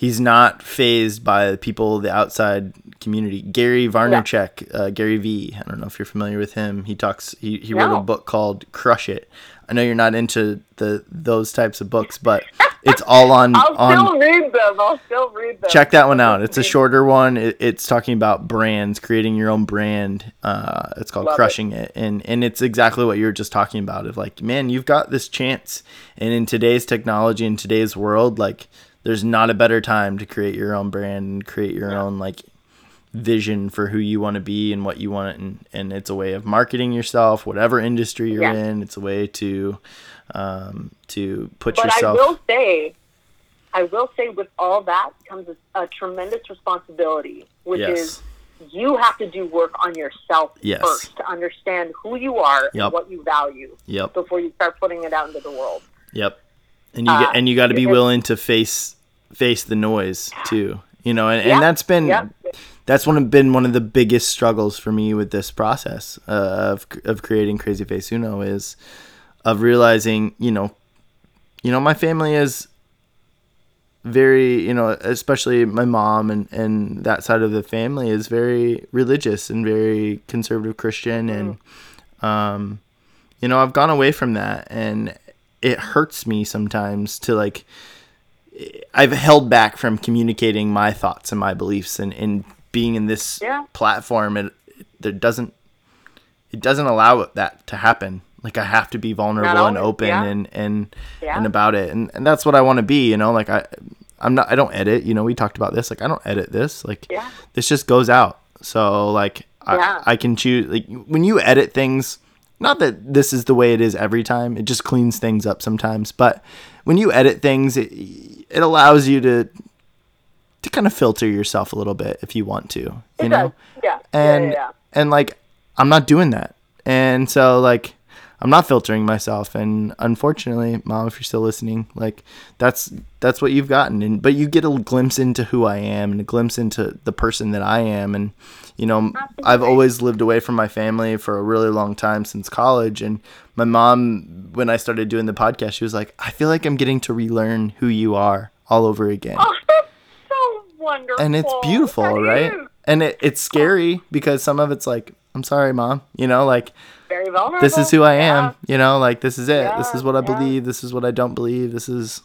S1: he's not phased by people, the outside community. Gary Vaynerchuk, uh, Gary V. I don't know if you're familiar with him. He talks. He he wrote a book called Crush It. I know you're not into the those types of books, but it's all on
S2: I'll
S1: on
S2: still read them. I'll still read them.
S1: check that one out. It's a shorter one. It, it's talking about brands, creating your own brand. Uh, it's called
S2: Love it.
S1: Crushing it. and and it's exactly what you were just talking about. Of like, man, you've got this chance, and in today's technology, in today's world, like, there's not a better time to create your own brand and create your own like vision for who you want to be and what you want and and it's a way of marketing yourself whatever industry you're
S2: Yeah.
S1: in it's a way to um to put
S2: But
S1: yourself
S2: I will say, I will say, with all that comes a, a tremendous responsibility, which
S1: Yes.
S2: is you have to do work on yourself
S1: Yes.
S2: first to understand who you are
S1: Yep.
S2: and what you value
S1: yep
S2: before you start putting it out into the world.
S1: Yep. And you get, and you got to be willing to face face the noise too. You know, and,
S2: Yeah,
S1: and that's been
S2: yeah.
S1: that's one of been one of the biggest struggles for me with this process uh, of of creating CrazyFaceUno is of realizing, you know, you know, my family is very, you know, especially my mom and and that side of the family is very religious and very conservative Christian and um you know, I've gone away from that and it hurts me sometimes to like I've held back from communicating my thoughts and my beliefs and, and being in this
S2: Yeah.
S1: platform it there doesn't it doesn't allow that to happen. Like I have to be vulnerable and open
S2: yeah.
S1: and and
S2: Yeah.
S1: and about it. And and that's what I want to be, you know, like I I'm not I don't edit, you know, we talked about this. Like I don't edit this. Like this just goes out. So like. I I can choose like when you edit things not that this is the way it is every time. It just cleans things up sometimes, but when you edit things it, it allows you to to kind of filter yourself a little bit if you want to, you
S2: It
S1: know?
S2: does. Yeah.
S1: and
S2: yeah, yeah, yeah.
S1: and like I'm not doing that, and so like I'm not filtering myself, and unfortunately, mom, if you're still listening, like that's that's what you've gotten, and but you get a glimpse into who I am and a glimpse into the person that I am, and you know I've always lived away from my family for a really long time since college, and my mom when I started doing the podcast, she was like, I feel like I'm getting to relearn who you are all over again
S2: Oh, that's so wonderful.
S1: and it's beautiful, right? And it, it's scary because some of it's like, I'm sorry, mom. You know, like
S2: Very vulnerable.
S1: this is who I
S2: Yeah.
S1: am. You know, like this is it. this is what I
S2: yeah.
S1: believe. This is what I don't believe. This is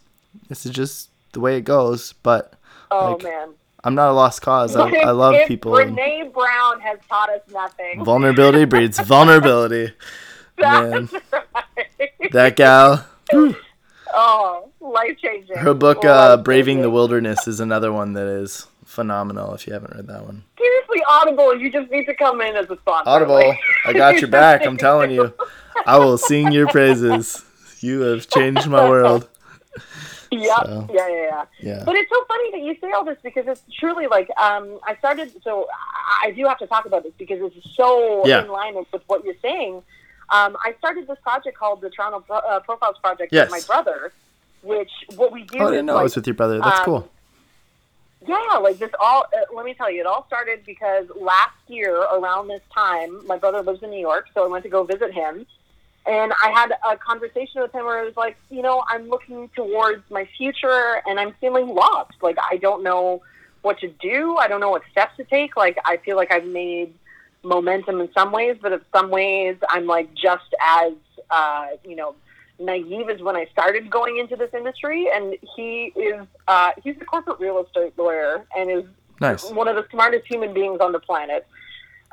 S1: this is just the way it goes. But
S2: Oh
S1: like,
S2: man.
S1: I'm not a lost cause. I, I love
S2: If
S1: people.
S2: Brene Brown has taught us nothing.
S1: vulnerability breeds vulnerability. man.
S2: That's right.
S1: That gal,
S2: oh, life changing.
S1: her book uh, "Braving the Wilderness" is another one that is phenomenal. If you haven't read that one.
S2: Audible. You just need to come in as a sponsor.
S1: Audible, I got your back. I'm telling you. I will sing your praises. You have changed my world.
S2: Yep.
S1: So.
S2: Yeah, yeah, yeah.
S1: Yeah.
S2: But it's so funny that you say all this because it's truly like um, I started. So I do have to talk about this because it's so
S1: Yeah.
S2: in line with what you're saying. Um, I started this project called the Toronto Pro- uh, Profiles Project
S1: Yes.
S2: with my brother, which what we do
S1: Oh, I
S2: is
S1: didn't know
S2: like,
S1: it was with your brother. That's
S2: um,
S1: cool.
S2: Yeah, like this all. Uh, let me tell you, it all started because last year around this time, my brother lives in New York, so I went to go visit him, and I had a conversation with him where it was like, you know, I'm looking towards my future, and I'm feeling lost. Like I don't know what to do. I don't know what steps to take. Like I feel like I've made momentum in some ways, but in some ways, I'm like just as uh, you know naive as when I started going into this industry. And he is uh, he's a corporate real estate lawyer and is
S1: Nice.
S2: one of the smartest human beings on the planet.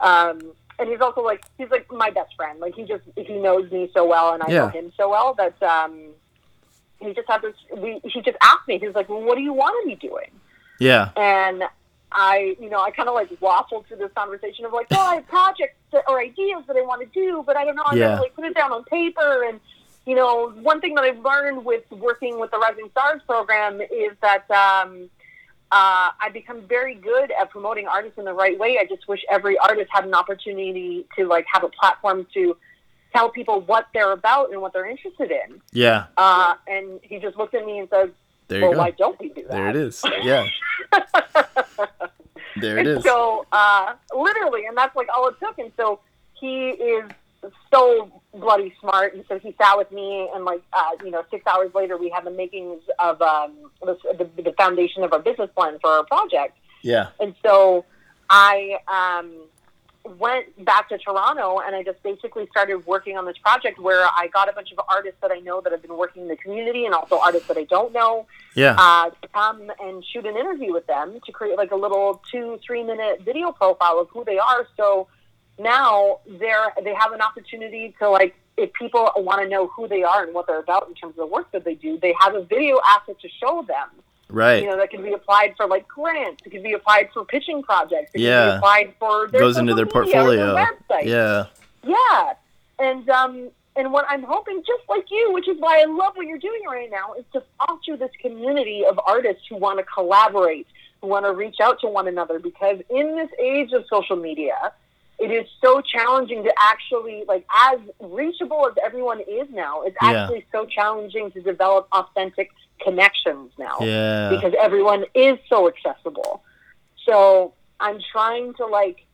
S2: Um, and he's also like he's like my best friend. Like he just he knows me so well, and I know him so well that um, he just had this. We, he just asked me. He was like, "Well, what do you want to be doing?"
S1: Yeah.
S2: And I, you know, I kind of like waffled through this conversation of like, "Oh, I have projects that, or ideas that I want to do, but I don't know. I'm
S1: Yeah.
S2: gonna like put it down on paper." And you know, one thing that I've learned with working with the Rising Stars program is that. Um, uh, I become very good at promoting artists in the right way. I just wish every artist had an opportunity to like have a platform to tell people what they're about and what they're interested in.
S1: Yeah.
S2: Uh, and he just looked at me and said, "Well,
S1: go.
S2: why don't we do that?"
S1: There it is. Yeah. there it
S2: and
S1: is.
S2: so, uh, literally, and that's like all it took. And so he is so bloody smart. And so he sat with me, and like, uh, you know, six hours later, we had the makings of um, the, the, the foundation of our business plan for our project.
S1: Yeah.
S2: And so I um, went back to Toronto and I just basically started working on this project where I got a bunch of artists that I know that have been working in the community and also artists that I don't know
S1: Yeah.
S2: uh, to come and shoot an interview with them to create like a little two, three minute video profile of who they are. So now they're, they have an opportunity to like, if people want to know who they are and what they're about in terms of the work that they do, they have a video asset to show them
S1: Right.
S2: you know, that can be applied for like grants. It can be applied for pitching projects. It can
S1: Yeah.
S2: be applied for their
S1: Goes into their
S2: social media or
S1: portfolio.
S2: their.
S1: Yeah.
S2: Yeah. And um and what I'm hoping, just like you, which is why I love what you're doing right now, is to foster this community of artists who want to collaborate, who want to reach out to one another. Because in this age of social media, it is so challenging to actually, like, as reachable as everyone is now, it's
S1: Yeah.
S2: actually so challenging to develop authentic connections now
S1: Yeah.
S2: because everyone is so accessible. So I'm trying to like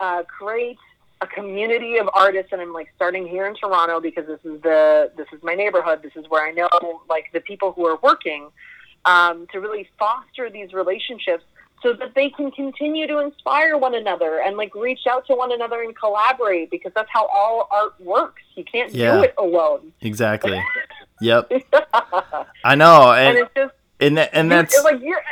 S2: uh, create a community of artists, and I'm like starting here in Toronto because this is the this is my neighborhood. This is where I know like the people who are working um, to really foster these relationships so that they can continue to inspire one another and like reach out to one another and collaborate because that's how all art works. You can't
S1: Yeah.
S2: do it alone.
S1: Exactly. Yep. I know,
S2: and
S1: and
S2: it's just
S1: and and that's
S2: like you're,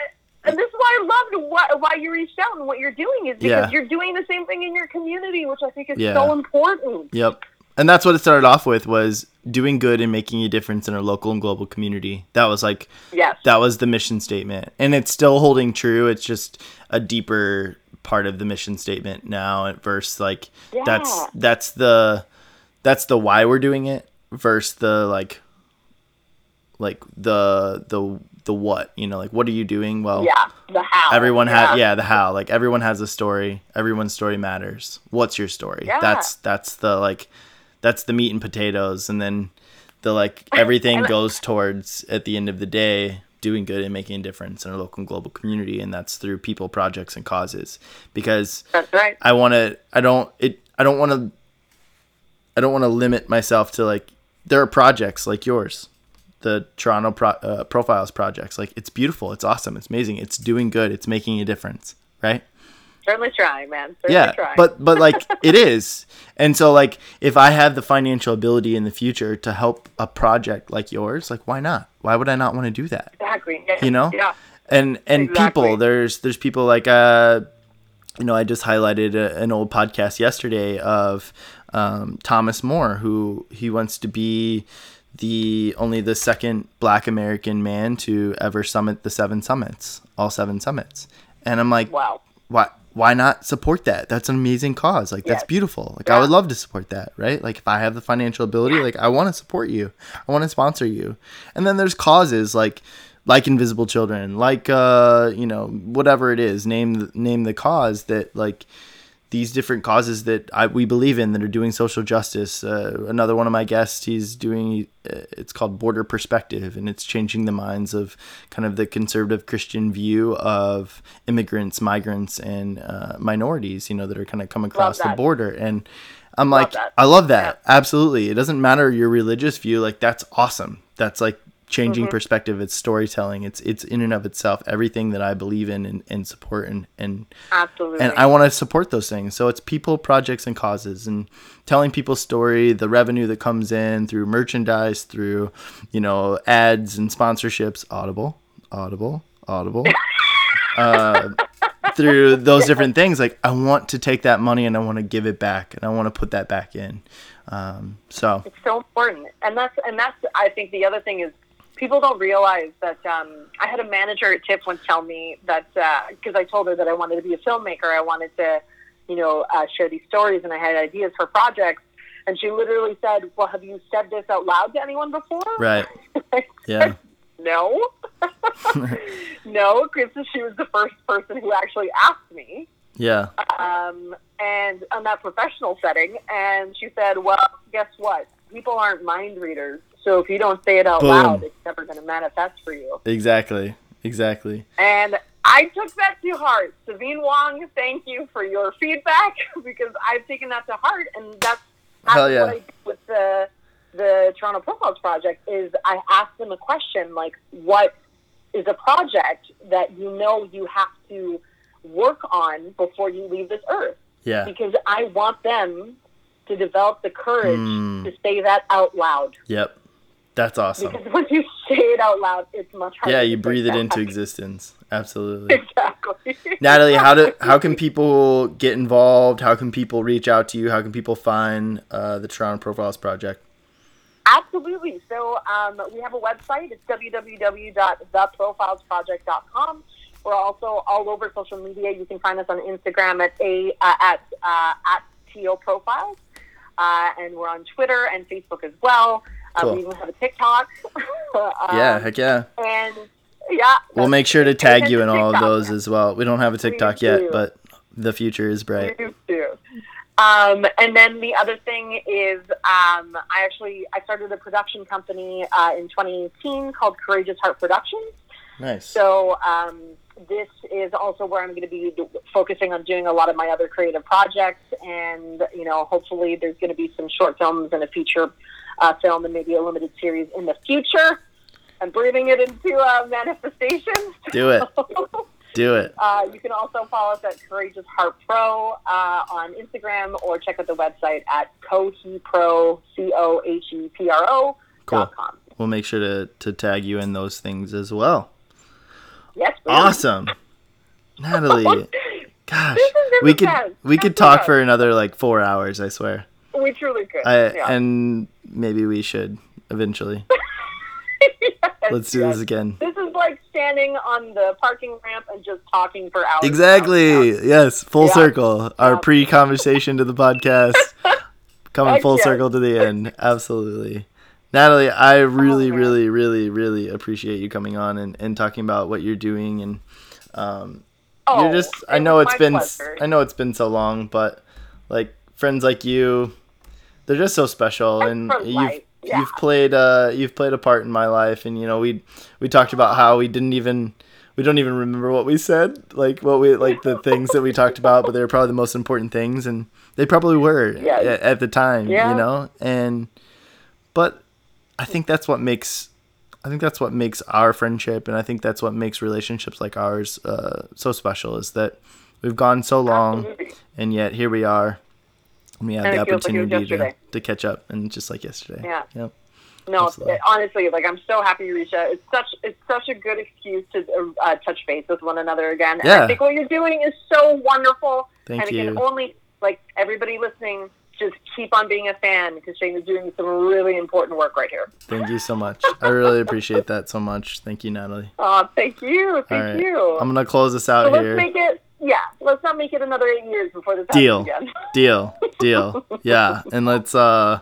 S2: and this is why I loved why, why you reached out and what you're doing is because
S1: Yeah.
S2: you're doing the same thing in your community, which I think is so important.
S1: Yep. And that's what it started off with was doing good and making a difference in our local and global community. That was like
S2: Yes,
S1: that was the mission statement. And it's still holding true. It's just a deeper part of the mission statement now versus verse like that's
S2: Yeah.
S1: that's the that's the why we're doing it versus the like like the the the what, you know, like what are you doing? Well,
S2: yeah, the how.
S1: everyone
S2: yeah.
S1: has yeah the how like everyone has a story everyone's story matters what's your story
S2: Yeah.
S1: that's that's the like that's the meat and potatoes and then the like everything goes towards at the end of the day doing good and making a difference in our local and global community and that's through people projects and causes. Because
S2: That's right.
S1: i want to i don't it i don't want to i don't want to limit myself to like there are projects like yours the toronto Pro, uh, profiles projects. Like it's beautiful. It's awesome. It's amazing. It's doing good. It's making a difference right
S2: Certainly trying, man. Certainly
S1: yeah
S2: trying.
S1: but but like it is and so like if i have the financial ability in the future to help a project like yours like why not why would i not want to do that
S2: exactly. Yeah.
S1: you know
S2: Yeah.
S1: and and
S2: Exactly.
S1: people there's there's people like uh you know i just highlighted a, an old podcast yesterday of um, thomas more who he wants to be the only the second black american man to ever summit the seven summits all seven summits and i'm like
S2: Wow.
S1: why why not support that? That's an amazing cause. Like that's beautiful. Like i would love to support that right? Like if i have the financial ability like i want to support you. I want to sponsor you. And then there's causes like like invisible children like uh you know whatever it is name name the cause that like these different causes that I, we believe in that are doing social justice. Uh, another one of my guests, he's doing, uh, it's called Border Perspective, and it's changing the minds of kind of the conservative Christian view of immigrants, migrants, and uh, minorities, you know, that are kind of come across the border. And I'm like,
S2: that.
S1: I love that. Absolutely. It doesn't matter your religious view. Like, that's awesome. That's like, changing perspective it's storytelling it's it's in and of itself everything that i believe in and, and support and and
S2: Absolutely.
S1: and I want to support those things. So it's people, projects, and causes, and telling people's story, the revenue that comes in through merchandise, through you know ads and sponsorships. Audible, Audible, Audible. uh, through those different things. Like I want to take that money and I want to give it back and I want to put that back in. Um, so
S2: it's so important, and that's and that's I think the other thing is people don't realize that um, I had a manager at TIFF once tell me that because uh, I told her that I wanted to be a filmmaker, I wanted to, you know, uh, share these stories, and I had ideas for projects. And she literally said, "Well, have you said this out loud to anyone before?"
S1: Right. yeah.
S2: no. no, because she was the first person who actually asked me.
S1: Yeah.
S2: Um, and on that professional setting, and she said, "Well, guess what? People aren't mind readers, so if you don't say it out
S1: Boom.
S2: loud, it's never going to manifest for you."
S1: Exactly. Exactly.
S2: And I took that to heart. Savine Wong, thank you for your feedback because I've taken that to heart, and that's, that's
S1: yeah.
S2: what I do with the the Toronto Profiles project. Is I ask them a question like, "What is a project that you know you have to work on before you leave this earth?"
S1: Yeah.
S2: Because I want them to develop the courage
S1: Mm.
S2: to say that out loud.
S1: Yep. That's awesome.
S2: Because once you say it out loud, it's much harder.
S1: Yeah, you breathe it into existence. Absolutely.
S2: Exactly.
S1: Natalie, how do how can people get involved? How can people reach out to you? How can people find uh, the Toronto Profiles Project?
S2: Absolutely. So um, we have a website. It's www.theprofilesproject.com. We're also all over social media. You can find us on Instagram at a uh, at uh, at to profiles, uh, and we're on Twitter and Facebook as well.
S1: Cool.
S2: We even have a TikTok. um,
S1: yeah, heck yeah.
S2: And yeah,
S1: We'll make sure to tag you in all of those as well. We don't have a TikTok yet,
S2: do.
S1: but the future is bright.
S2: We do. Um, and then the other thing is, um, I actually I started a production company uh, in 2018 called Courageous Heart Productions.
S1: Nice.
S2: So um, this is also where I'm going to be focusing on doing a lot of my other creative projects, and you know, hopefully there's going to be some short films and a feature uh, film and maybe a limited series in the future. I'm breathing it into uh, manifestation.
S1: Do it. Do it.
S2: Uh, you can also follow us at Courageous Heart Pro uh, on Instagram or check out the website at cohepro, C O H E P R O dot com.
S1: We'll make sure to, to tag you in those things as well.
S2: Yes, please.
S1: Awesome. Natalie, gosh, we could we could talk for another like 4 hours, I swear.
S2: We truly could.
S1: I
S2: yeah.
S1: and maybe we should eventually.
S2: Yes,
S1: Let's do
S2: yes.
S1: this again.
S2: This is like standing on the parking ramp and just talking for hours.
S1: Exactly. Yes, full
S2: Yeah.
S1: circle. Our
S2: Yeah.
S1: pre-conversation to the podcast coming
S2: Heck
S1: full
S2: yes.
S1: circle to the end. Absolutely. Natalie, I really,
S2: man.
S1: really, really, really appreciate you coming on and, and talking about what you're doing and um,
S2: Oh,
S1: you're just I know it's been
S2: pleasure.
S1: I know it's been so long, but like friends like you, they're just so special
S2: Friends
S1: and you've
S2: yeah.
S1: you've played uh you've played a part in my life and you know we we talked about how we didn't even we don't even remember what we said like what we like the things that we talked about but they were probably the most important things and they probably were
S2: Yes.
S1: at, at the time
S2: Yeah.
S1: you know and but I think that's what makes I think that's what makes our friendship, and I think that's what makes relationships like ours uh, so special. Is that we've gone so long,
S2: Absolutely.
S1: and yet here we are, we have
S2: And
S1: the
S2: it feels like
S1: opportunity to, to catch up, and just like yesterday.
S2: Yeah.
S1: Yep.
S2: No,
S1: Absolutely.
S2: honestly, like I'm so happy you reached out. It's such it's such a good excuse to uh, touch base with one another again. And
S1: Yeah.
S2: I think what you're doing is so wonderful.
S1: Thank
S2: and
S1: you.
S2: only like everybody listening, just keep on being a fan because Shane is doing some really important work right here.
S1: Thank you so much. I really appreciate that so much. Thank you, Natalie.
S2: Oh, thank you, thank
S1: right.
S2: you.
S1: I'm gonna close this
S2: so
S1: out
S2: let's
S1: here.
S2: make it. Yeah, let's not make it another eight years before this
S1: Deal.
S2: happens again.
S1: Deal. Deal. Yeah, and let's uh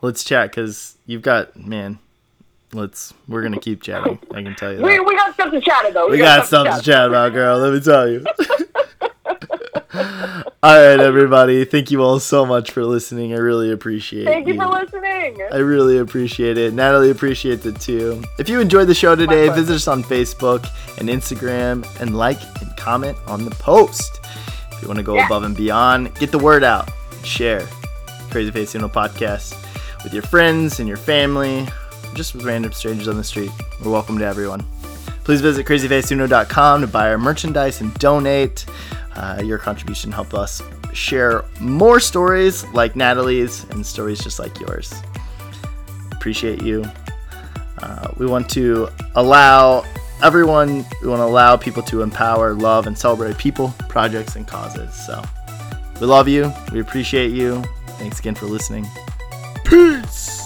S1: let's chat because you've got man. Let's we're gonna keep chatting. I can tell you that.
S2: We, we got stuff to chat about.
S1: We got stuff to chat about, girl. Let me tell you. all right, everybody. Thank you all so much for listening. I really appreciate it.
S2: Thank you
S1: you.
S2: for listening.
S1: I really appreciate it. Natalie appreciates it too. If you enjoyed the show today, visit us on Facebook and Instagram and like and comment on the post. If you want to go
S2: Yeah.
S1: above and beyond, get the word out. Share CrazyFaceUno podcast with your friends and your family, just with random strangers on the street. We're welcome to everyone. Please visit crazyfaceuno.com to buy our merchandise and donate. Uh, your contribution help us share more stories like Natalie's and stories just like yours. Appreciate you. Uh, we want to allow everyone, we want to allow people to empower, love, and celebrate people, projects, and causes. So we love you. We appreciate you. Thanks again for listening. Peace.